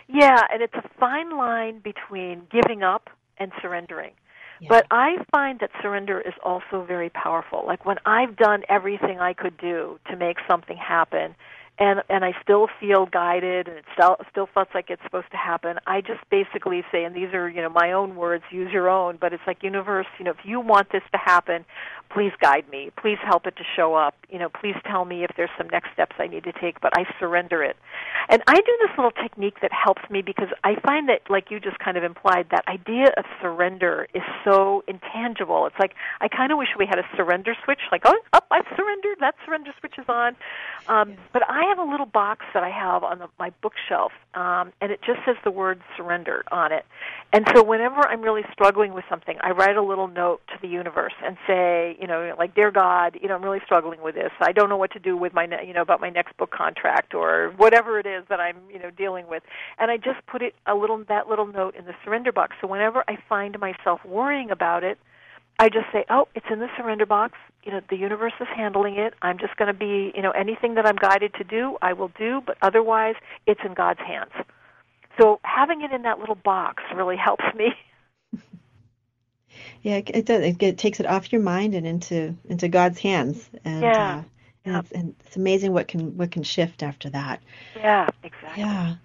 [SPEAKER 4] Yeah, and it's a fine line between giving up and surrendering.
[SPEAKER 3] Yeah.
[SPEAKER 4] But I find that surrender is also very powerful. Like when I've done everything I could do to make something happen, and and I still feel guided and it still still feels like it's supposed to happen. I just basically say, and these are you know my own words, use your own. But it's like universe, you know, if you want this to happen, please guide me. Please help it to show up. You know, please tell me if there's some next steps I need to take. But I surrender it, and I do this little technique that helps me because I find that, like you just kind of implied, that idea of surrender is so intangible. It's like I kind of wish we had a surrender switch. Like, oh, up, I've surrendered. That surrender switch is on. Um, but I I have a little box that I have on the, my bookshelf, um, and it just says the word surrender on it. And so whenever I'm really struggling with something, I write a little note to the universe and say, you know, like, dear God, you know, I'm really struggling with this. I don't know what to do with my, ne- you know, about my next book contract or whatever it is that I'm, you know, dealing with. And I just put it a little that little note in the surrender box. So whenever I find myself worrying about it, I just say, "Oh, it's in the surrender box. You know, the universe is handling it. I'm just going to be, you know, anything that I'm guided to do, I will do, but otherwise, it's in God's hands." So having it in that little box really helps me.
[SPEAKER 3] Yeah, it, does. It, it, takes it off your mind and into into God's hands. And,
[SPEAKER 4] yeah.
[SPEAKER 3] Uh, and, it's, and it's amazing what can what can shift after that.
[SPEAKER 4] Yeah, exactly.
[SPEAKER 3] Yeah,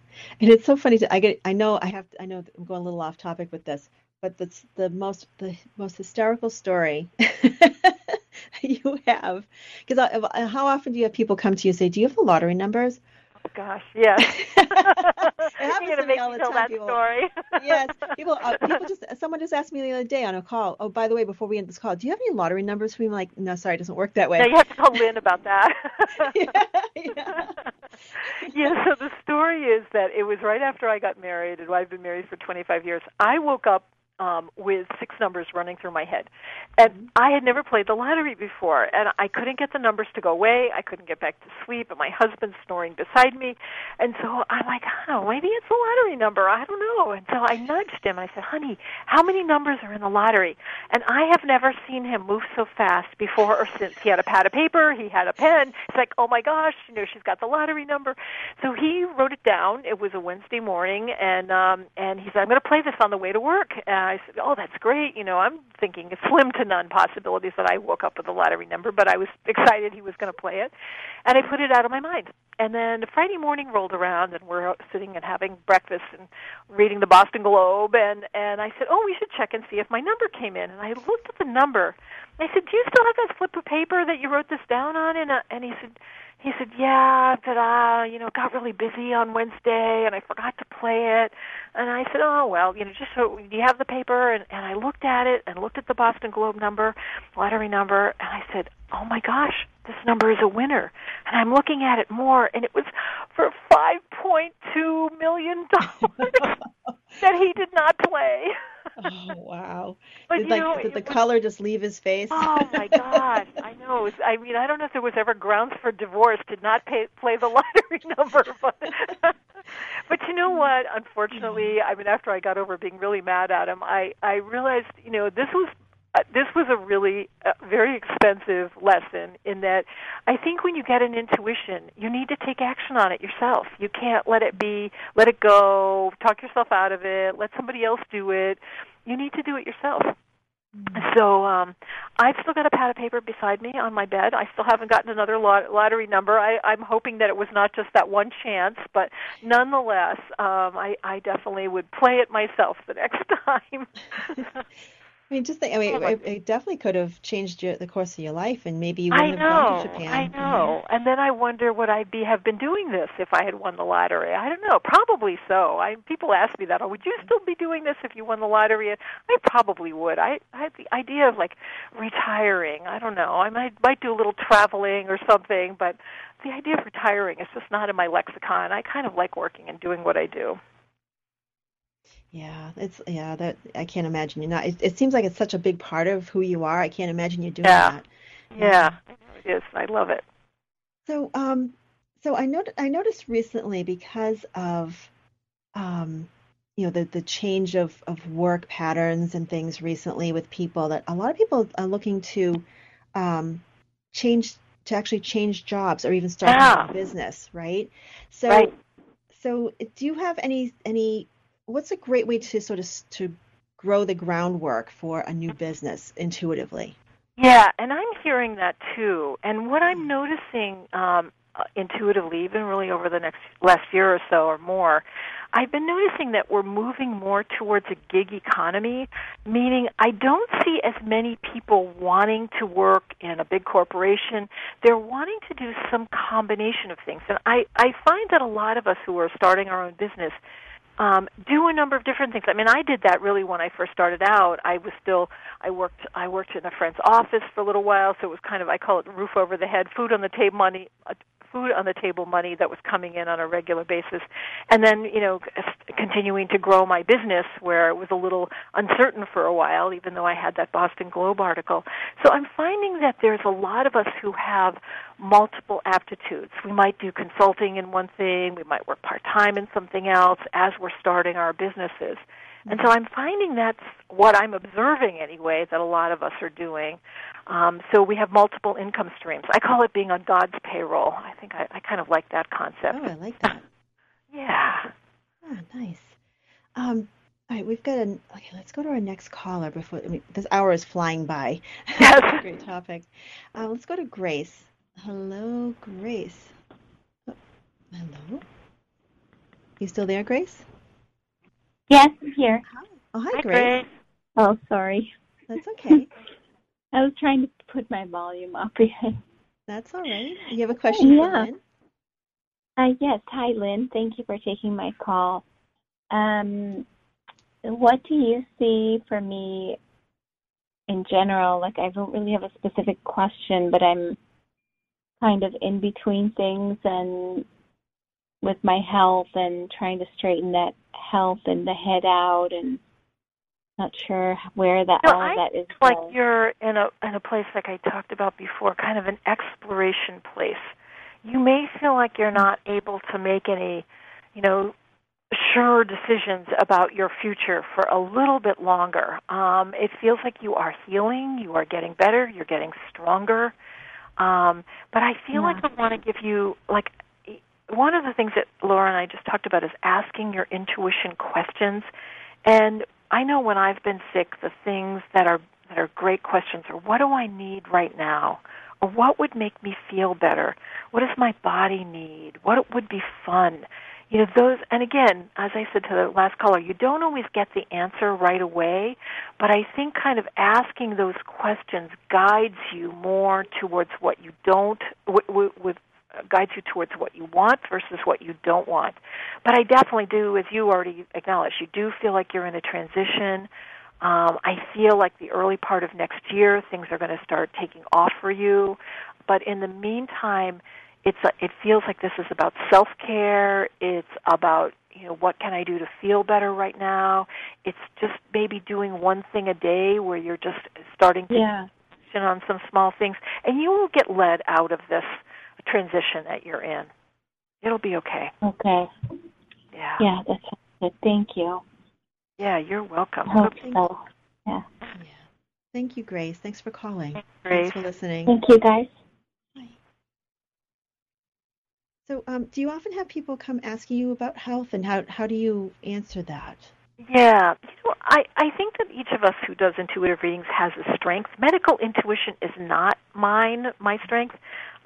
[SPEAKER 3] and it's so funny. To, I get. I know. I have. I know. I'm going a little off topic with this, but that's the most the most hysterical story you have. Because uh, how often do you have people come to you and say, "Do you have the lottery numbers?"
[SPEAKER 4] Oh gosh, yes.
[SPEAKER 3] it happens
[SPEAKER 4] to
[SPEAKER 3] me all the
[SPEAKER 4] tell
[SPEAKER 3] time.
[SPEAKER 4] That
[SPEAKER 3] people,
[SPEAKER 4] story.
[SPEAKER 3] yes, people. Uh, people just. Someone just asked me the other day on a call. Oh, by the way, before we end this call, do you have any lottery numbers for me? I'm like, no, sorry, it doesn't work that way.
[SPEAKER 4] No, you have to call Lynn about that.
[SPEAKER 3] yeah, yeah.
[SPEAKER 4] yeah. So the story is that it was right after I got married, and I've been married for 25 years. I woke up um, with six numbers running through my head. And I had never played the lottery before, and I couldn't get the numbers to go away. I couldn't get back to sleep, and my husband's snoring beside me. And so I'm like, oh, maybe it's a lottery number. I don't know. And so I nudged him. I said, honey, how many numbers are in the lottery? And I have never seen him move so fast before or since. He had a pad of paper, he had a pen. It's like, oh my gosh, you know, she's got the lottery number. So he wrote it down. It was a Wednesday morning, and um, and he said, I'm going to play this on the way to work. And I said, oh, that's great. You know, I'm thinking slim to none possibilities that I woke up with a lottery number, but I was excited he was going to play it, and I put it out of my mind. And then Friday morning rolled around, and we're sitting and having breakfast and reading the Boston Globe, and and I said, oh, we should check and see if my number came in. And I looked at the number. And I said, do you still have that slip of paper that you wrote this down on? And uh, and he said he said, "Yeah, but uh, you know, got really busy on Wednesday, and I forgot to play it." And I said, "Oh well, you know, just so do you have the paper?" And and I looked at it and looked at the Boston Globe number, lottery number, and I said, "Oh my gosh, this number is a winner." And I'm looking at it more, and it was for five point two million dollars that he did not play.
[SPEAKER 3] oh wow!
[SPEAKER 4] But,
[SPEAKER 3] did, like,
[SPEAKER 4] know,
[SPEAKER 3] did the
[SPEAKER 4] was,
[SPEAKER 3] color just leave his face?
[SPEAKER 4] Oh my God! I know. Was, I mean, I don't know if there was ever grounds for divorce. Did not pay, play the lottery number, but but you know what? Unfortunately, I mean, after I got over being really mad at him, I I realized, you know, this was uh, this was a really uh, very expensive lesson in that I think when you get an intuition, you need to take action on it yourself. You can't let it be, let it go, talk yourself out of it, let somebody else do it. You need to do it yourself. So um, I've still got a pad of paper beside me on my bed. I still haven't gotten another lot- lottery number. I, I'm hoping that it was not just that one chance, but nonetheless, um, I, I definitely would play it myself the next time.
[SPEAKER 3] I mean, just think. I mean, it, it definitely could have changed your, the course of your life, and maybe you wouldn't have gone to Japan.
[SPEAKER 4] I know. And then I wonder would I be have been doing this if I had won the lottery? I don't know. Probably so. I people ask me that. Oh, would you still be doing this if you won the lottery? And I probably would. I I had the idea of like retiring. I don't know. I might might do a little traveling or something, but the idea of retiring is just not in my lexicon. I kind of like working and doing what I do.
[SPEAKER 3] Yeah, it's yeah that I can't imagine you're not. It, it seems like it's such a big part of who you are. I can't imagine you doing
[SPEAKER 4] Yeah.
[SPEAKER 3] that.
[SPEAKER 4] Yeah, I know it is. I love it.
[SPEAKER 3] So, um, so I not I noticed recently because of, um, you know, the the change of of work patterns and things recently with people that a lot of people are looking to, um, change to actually change jobs or even start
[SPEAKER 4] Yeah.
[SPEAKER 3] own business, right? So,
[SPEAKER 4] Right.
[SPEAKER 3] so do you have any any? What's a great way to sort of to grow the groundwork for a new business intuitively?
[SPEAKER 4] Yeah, and I'm hearing that too. And what I'm noticing um, uh, intuitively, even really over the next last year or so or more, I've been noticing that we're moving more towards a gig economy, meaning I don't see as many people wanting to work in a big corporation. They're wanting to do some combination of things. And I, I find that a lot of us who are starting our own business um, do a number of different things. I mean, I did that really when I first started out. I was still I worked I worked in a friend's office for a little while, so it was kind of I call it roof over the head, food on the table, money, uh, food on the table money that was coming in on a regular basis. And then, you know, continuing to grow my business where it was a little uncertain for a while, even though I had that Boston Globe article. So I'm finding that there's a lot of us who have multiple aptitudes. We might do consulting in one thing, we might work part time in something else as we're starting our businesses. And so I'm finding that's what I'm observing anyway that a lot of us are doing. Um, so we have multiple income streams. I call it being on God's payroll. I think I, I kind of like that concept.
[SPEAKER 3] Oh, I like that.
[SPEAKER 4] yeah.
[SPEAKER 3] Oh, nice. Um, all right, we've got a. Okay, let's go to our next caller before I mean, this hour is flying by.
[SPEAKER 4] Yes.
[SPEAKER 3] great topic. Uh, let's go to Grace. Hello, Grace. Oh, hello. You still there, Grace?
[SPEAKER 6] Yes, I'm here.
[SPEAKER 3] Oh, hi,
[SPEAKER 4] Hi,
[SPEAKER 3] Grace.
[SPEAKER 4] Grace.
[SPEAKER 6] Oh, sorry.
[SPEAKER 3] That's okay.
[SPEAKER 6] I was trying to put my volume up.
[SPEAKER 3] That's all right. You have a question
[SPEAKER 6] Yeah.
[SPEAKER 3] for Lynn?
[SPEAKER 6] uh, yes, hi, Lynn. Thank you for taking my call. Um, what do you see for me in general? Like, I don't really have a specific question, but I'm kind of in between things and with my health and trying to straighten that health and the head out and not sure where that
[SPEAKER 4] No,
[SPEAKER 6] all
[SPEAKER 4] I
[SPEAKER 6] of that is
[SPEAKER 4] like
[SPEAKER 6] going.
[SPEAKER 4] you're in a in a place like I talked about before, kind of an exploration place. You may feel like you're not able to make any, you know, sure decisions about your future for a little bit longer. Um, it feels like you are healing, you are getting better, you're getting stronger. Um, but I feel like I want to give you like one of the things that Laura and I just talked about is asking your intuition questions. And I know when I've been sick, the things that are that are great questions are what do I need right now? Or what would make me feel better? What does my body need? What would be fun? You know, those and again, as I said to the last caller, you don't always get the answer right away, but I think kind of asking those questions guides you more towards what you don't with, with, guides you towards what you want versus what you don't want. But I definitely do, as you already acknowledged, you do feel like you're in a transition. Um, I feel like the early part of next year things are going to start taking off for you. But in the meantime, it's a, it feels like this is about self care. It's about you know what can I do to feel better right now. It's just maybe doing one thing a day where you're just starting to
[SPEAKER 6] Yeah.
[SPEAKER 4] on some small things, and you will get led out of this transition that you're in. It'll be okay.
[SPEAKER 6] Okay.
[SPEAKER 4] Yeah.
[SPEAKER 6] Yeah, that sounds good. Thank you.
[SPEAKER 4] Yeah, you're welcome.
[SPEAKER 6] I hope
[SPEAKER 4] Okay,
[SPEAKER 6] so. Yeah.
[SPEAKER 3] Thank you, Grace. Thanks for calling.
[SPEAKER 4] Grace.
[SPEAKER 3] Thanks for listening.
[SPEAKER 6] Thank you, guys.
[SPEAKER 3] So, um, do you often have people come asking you about health, and how how do you answer that?
[SPEAKER 4] Yeah, you know, I I think that each of us who does intuitive readings has a strength. Medical intuition is not mine, my strength.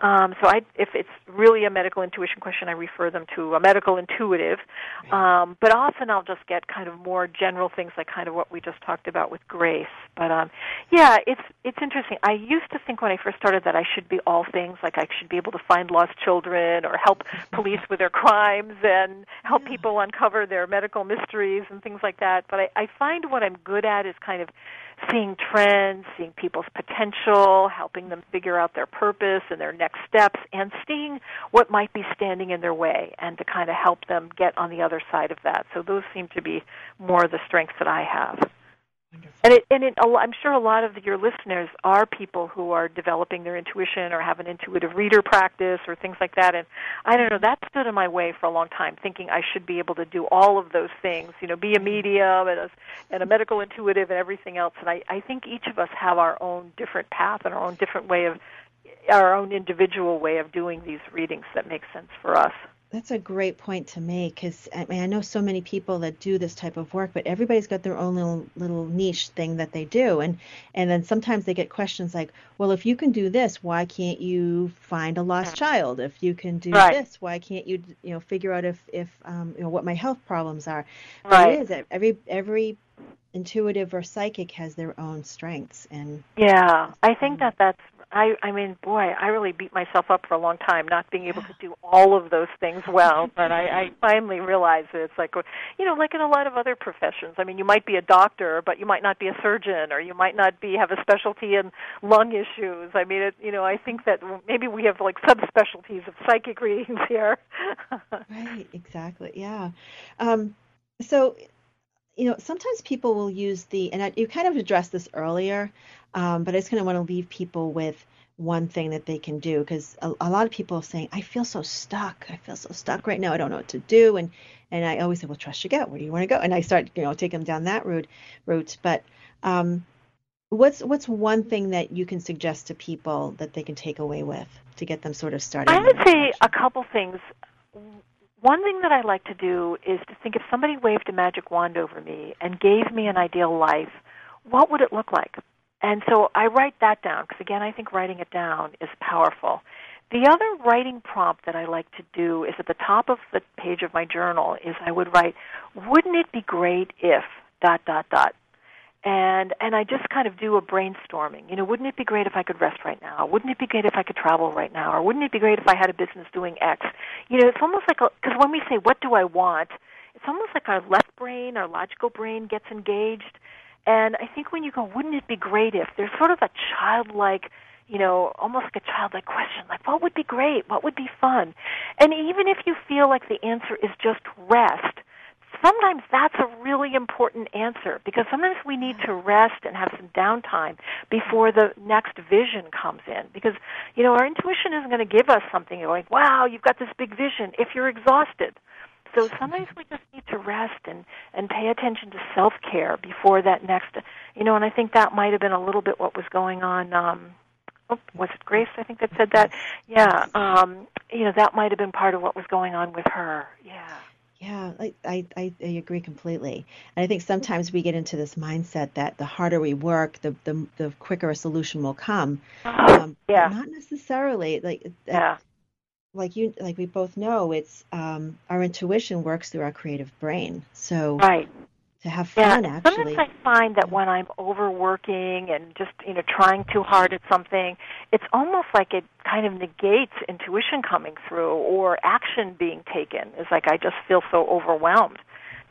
[SPEAKER 4] Um, so I, if it's really a medical intuition question, I refer them to a medical intuitive. Um, but often I'll just get kind of more general things, like kind of what we just talked about with Grace. But um, yeah, it's it's interesting. I used to think when I first started that I should be all things, like I should be able to find lost children or help police with their crimes and help people uncover their medical mysteries and things like that. But I, I find what I'm good at is kind of seeing trends, seeing people's potential, helping them figure out their purpose and their next steps, and seeing what might be standing in their way and to kind of help them get on the other side of that. So those seem to be more the strengths that I have. And it, and it, I'm sure a lot of your listeners are people who are developing their intuition or have an intuitive reader practice or things like that. And I don't know, that stood in my way for a long time, thinking I should be able to do all of those things. You know, be a medium and a, and a medical intuitive and everything else. And I, I think each of us have our own different path and our own different way of, our own individual way of doing these readings that makes sense for us.
[SPEAKER 3] That's a great point to make because I mean I know so many people that do this type of work, but everybody's got their own little little niche thing that they do, and and then sometimes they get questions like, well, if you can do this, why can't you find a lost child? If you can do
[SPEAKER 4] Right.
[SPEAKER 3] this, why can't you you know figure out if if um, you know what my health problems are? But
[SPEAKER 4] Right.
[SPEAKER 3] It is every every intuitive or psychic has their own strengths, and
[SPEAKER 4] Yeah, I think that that's I I mean, boy, I really beat myself up for a long time not being able to do all of those things well. But I, I finally realized that it's like, you know, like in a lot of other professions. I mean, you might be a doctor, but you might not be a surgeon, or you might not be have a specialty in lung issues. I mean, it, you know, I think that maybe we have like subspecialties of psychic readings here.
[SPEAKER 3] right. Exactly. Yeah. Um, so you know, sometimes people will use the, and I, you kind of addressed this earlier, um, but I just kind of want to leave people with one thing that they can do because a, a, lot of people are saying, I feel so stuck. I feel so stuck right now. I don't know what to do. And, and I always say, well, trust your gut. Where do you want to go? And I start, you know, taking them down that route, route. But um, what's, what's one thing that you can suggest to people that they can take away with to get them sort of started?
[SPEAKER 4] I would say a couple things one thing that I like to do is to think if somebody waved a magic wand over me and gave me an ideal life, what would it look like? And so I write that down because again, I think writing it down is powerful. The other writing prompt that I like to do is at the top of the page of my journal is I would write, wouldn't it be great if dot dot dot and and I just kind of do a brainstorming. You know, wouldn't it be great if I could rest right now? Wouldn't it be great if I could travel right now? Or wouldn't it be great if I had a business doing X? You know, it's almost like because when we say what do I want, it's almost like our left brain, our logical brain gets engaged. And I think when you go, wouldn't it be great if there's sort of a childlike you know, almost like a childlike question, like what would be great? What would be fun? And even if you feel like the answer is just rest, sometimes that's a really important answer because sometimes we need to rest and have some downtime before the next vision comes in because you know our intuition isn't going to give us something like wow you've got this big vision if you're exhausted so sometimes we just need to rest and and pay attention to self care before that next you know and i think that might have been a little bit what was going on um oh, was it Grace? I think that said that. Yeah, um, you know that might have been part of what was going on with her. Yeah.
[SPEAKER 3] Yeah, I, I, I agree completely. And I think sometimes we get into this mindset that the harder we work, the the, the quicker a solution will come.
[SPEAKER 4] Um, yeah.
[SPEAKER 3] Not necessarily. Like
[SPEAKER 4] yeah.
[SPEAKER 3] Like you, like we both know, it's um, our intuition works through our creative brain. So
[SPEAKER 4] right
[SPEAKER 3] to have fun
[SPEAKER 4] yeah.
[SPEAKER 3] actually.
[SPEAKER 4] Sometimes I find that when I'm overworking and just, you know, trying too hard at something, it's almost like it kind of negates intuition coming through or action being taken. It's like I just feel so overwhelmed.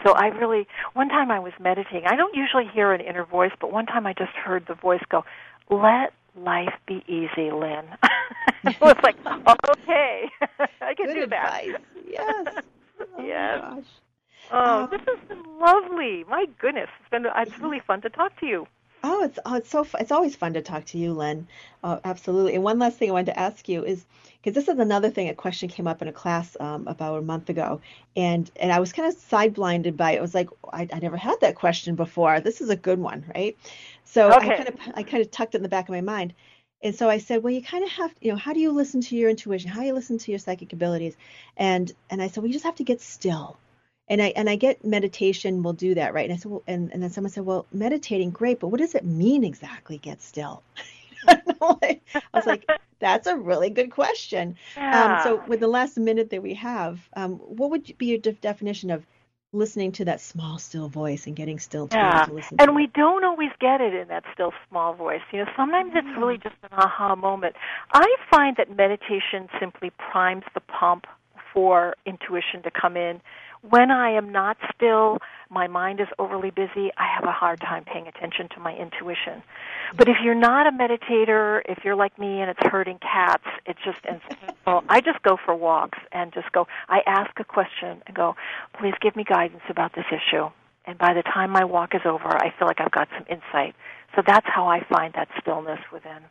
[SPEAKER 4] So I really one time I was meditating. I don't usually hear an inner voice, but one time I just heard the voice go, "Let life be easy, Lynn." I was like, "Okay, I can
[SPEAKER 3] Good
[SPEAKER 4] do
[SPEAKER 3] advice.
[SPEAKER 4] that."
[SPEAKER 3] Yes. Oh
[SPEAKER 4] yes.
[SPEAKER 3] Gosh.
[SPEAKER 4] Oh,
[SPEAKER 3] Um,
[SPEAKER 4] this has been lovely. My goodness, it's been it's really fun to talk to you.
[SPEAKER 3] Oh, it's oh, it's so it's always fun to talk to you, Lynn. Oh, absolutely. And one last thing I wanted to ask you is because this is another thing. A question came up in a class um, about a month ago, and and I was kind of side blinded by it. I was like, I, I never had that question before. This is a good one, right? So
[SPEAKER 4] Okay.
[SPEAKER 3] I kind of I kind of tucked it in the back of my mind. And so I said, well, you kind of have, you know, how do you listen to your intuition? How do you listen to your psychic abilities? And and I said, well, you just have to get still. And I and I get meditation will do that, right? And I said, well, and, and then someone said, well, meditating, great, but what does it mean exactly? Get still. I was like, that's a really good question. Um, so with the last minute that we have, um, what would be your de- definition of listening to that small, still voice and getting still to be able
[SPEAKER 4] Yeah,
[SPEAKER 3] to listen? to
[SPEAKER 4] and
[SPEAKER 3] it?
[SPEAKER 4] we don't always get it in that still small voice. You know, sometimes it's really mm-hmm. just an aha moment. I find that meditation simply primes the pump for intuition to come in. When I am not still, my mind is overly busy, I have a hard time paying attention to my intuition. But if you're not a meditator, if you're like me and it's herding cats, it's just instinctual. I just go for walks and just go, I ask a question and go, please give me guidance about this issue. And by the time my walk is over, I feel like I've got some insight. So that's how I find that stillness within.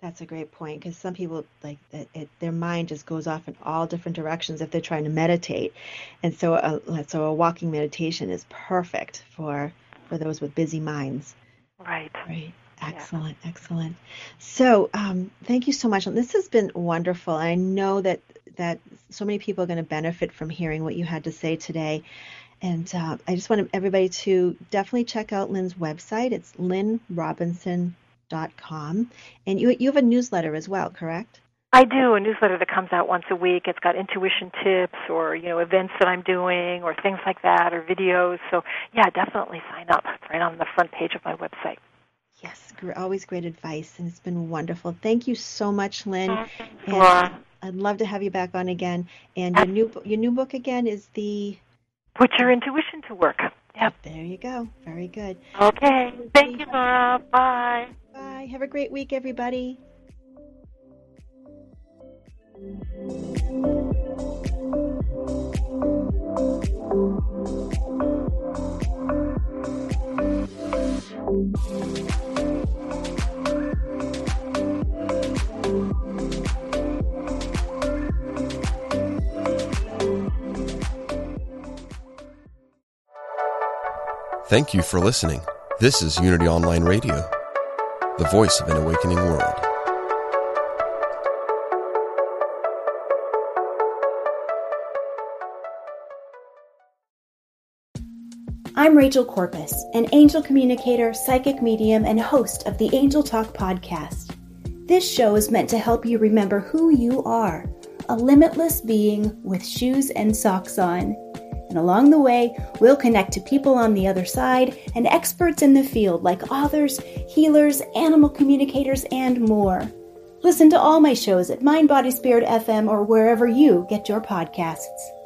[SPEAKER 3] That's a great point because some people like that it, their mind just goes off in all different directions if they're trying to meditate, and so a, so a walking meditation is perfect for for those with busy minds.
[SPEAKER 4] Right.
[SPEAKER 3] Right. Excellent, excellent. So, um, thank you so much. This has been wonderful. I know that that so many people are going to benefit from hearing what you had to say today. And uh, I just want everybody to definitely check out Lynn's website. It's lynnrobinson.com. And you you have a newsletter as well, correct?
[SPEAKER 4] I do a newsletter that comes out once a week. It's got intuition tips or, you know, events that I'm doing or things like that or videos. So, yeah, definitely sign up. It's right on the front page of my website.
[SPEAKER 3] Yes, always great advice, and it's been wonderful. Thank you so much, Lynn.
[SPEAKER 4] And
[SPEAKER 3] I'd love to have you back on again. And your new your new book again is the
[SPEAKER 4] Put Your Intuition to Work. Yep.
[SPEAKER 3] There you go. Very good.
[SPEAKER 4] Okay. Thank you, Laura. Bye.
[SPEAKER 3] Bye. Have a great week, everybody.
[SPEAKER 7] Thank you for listening. This is Unity Online Radio, the voice of an awakening world.
[SPEAKER 8] I'm Rachel Corpus, an angel communicator, psychic medium, and host of the Angel Talk podcast. This show is meant to help you remember who you are a limitless being with shoes and socks on. And along the way, we'll connect to people on the other side and experts in the field like authors, healers, animal communicators, and more. Listen to all my shows at Mind Body Spirit FM or wherever you get your podcasts.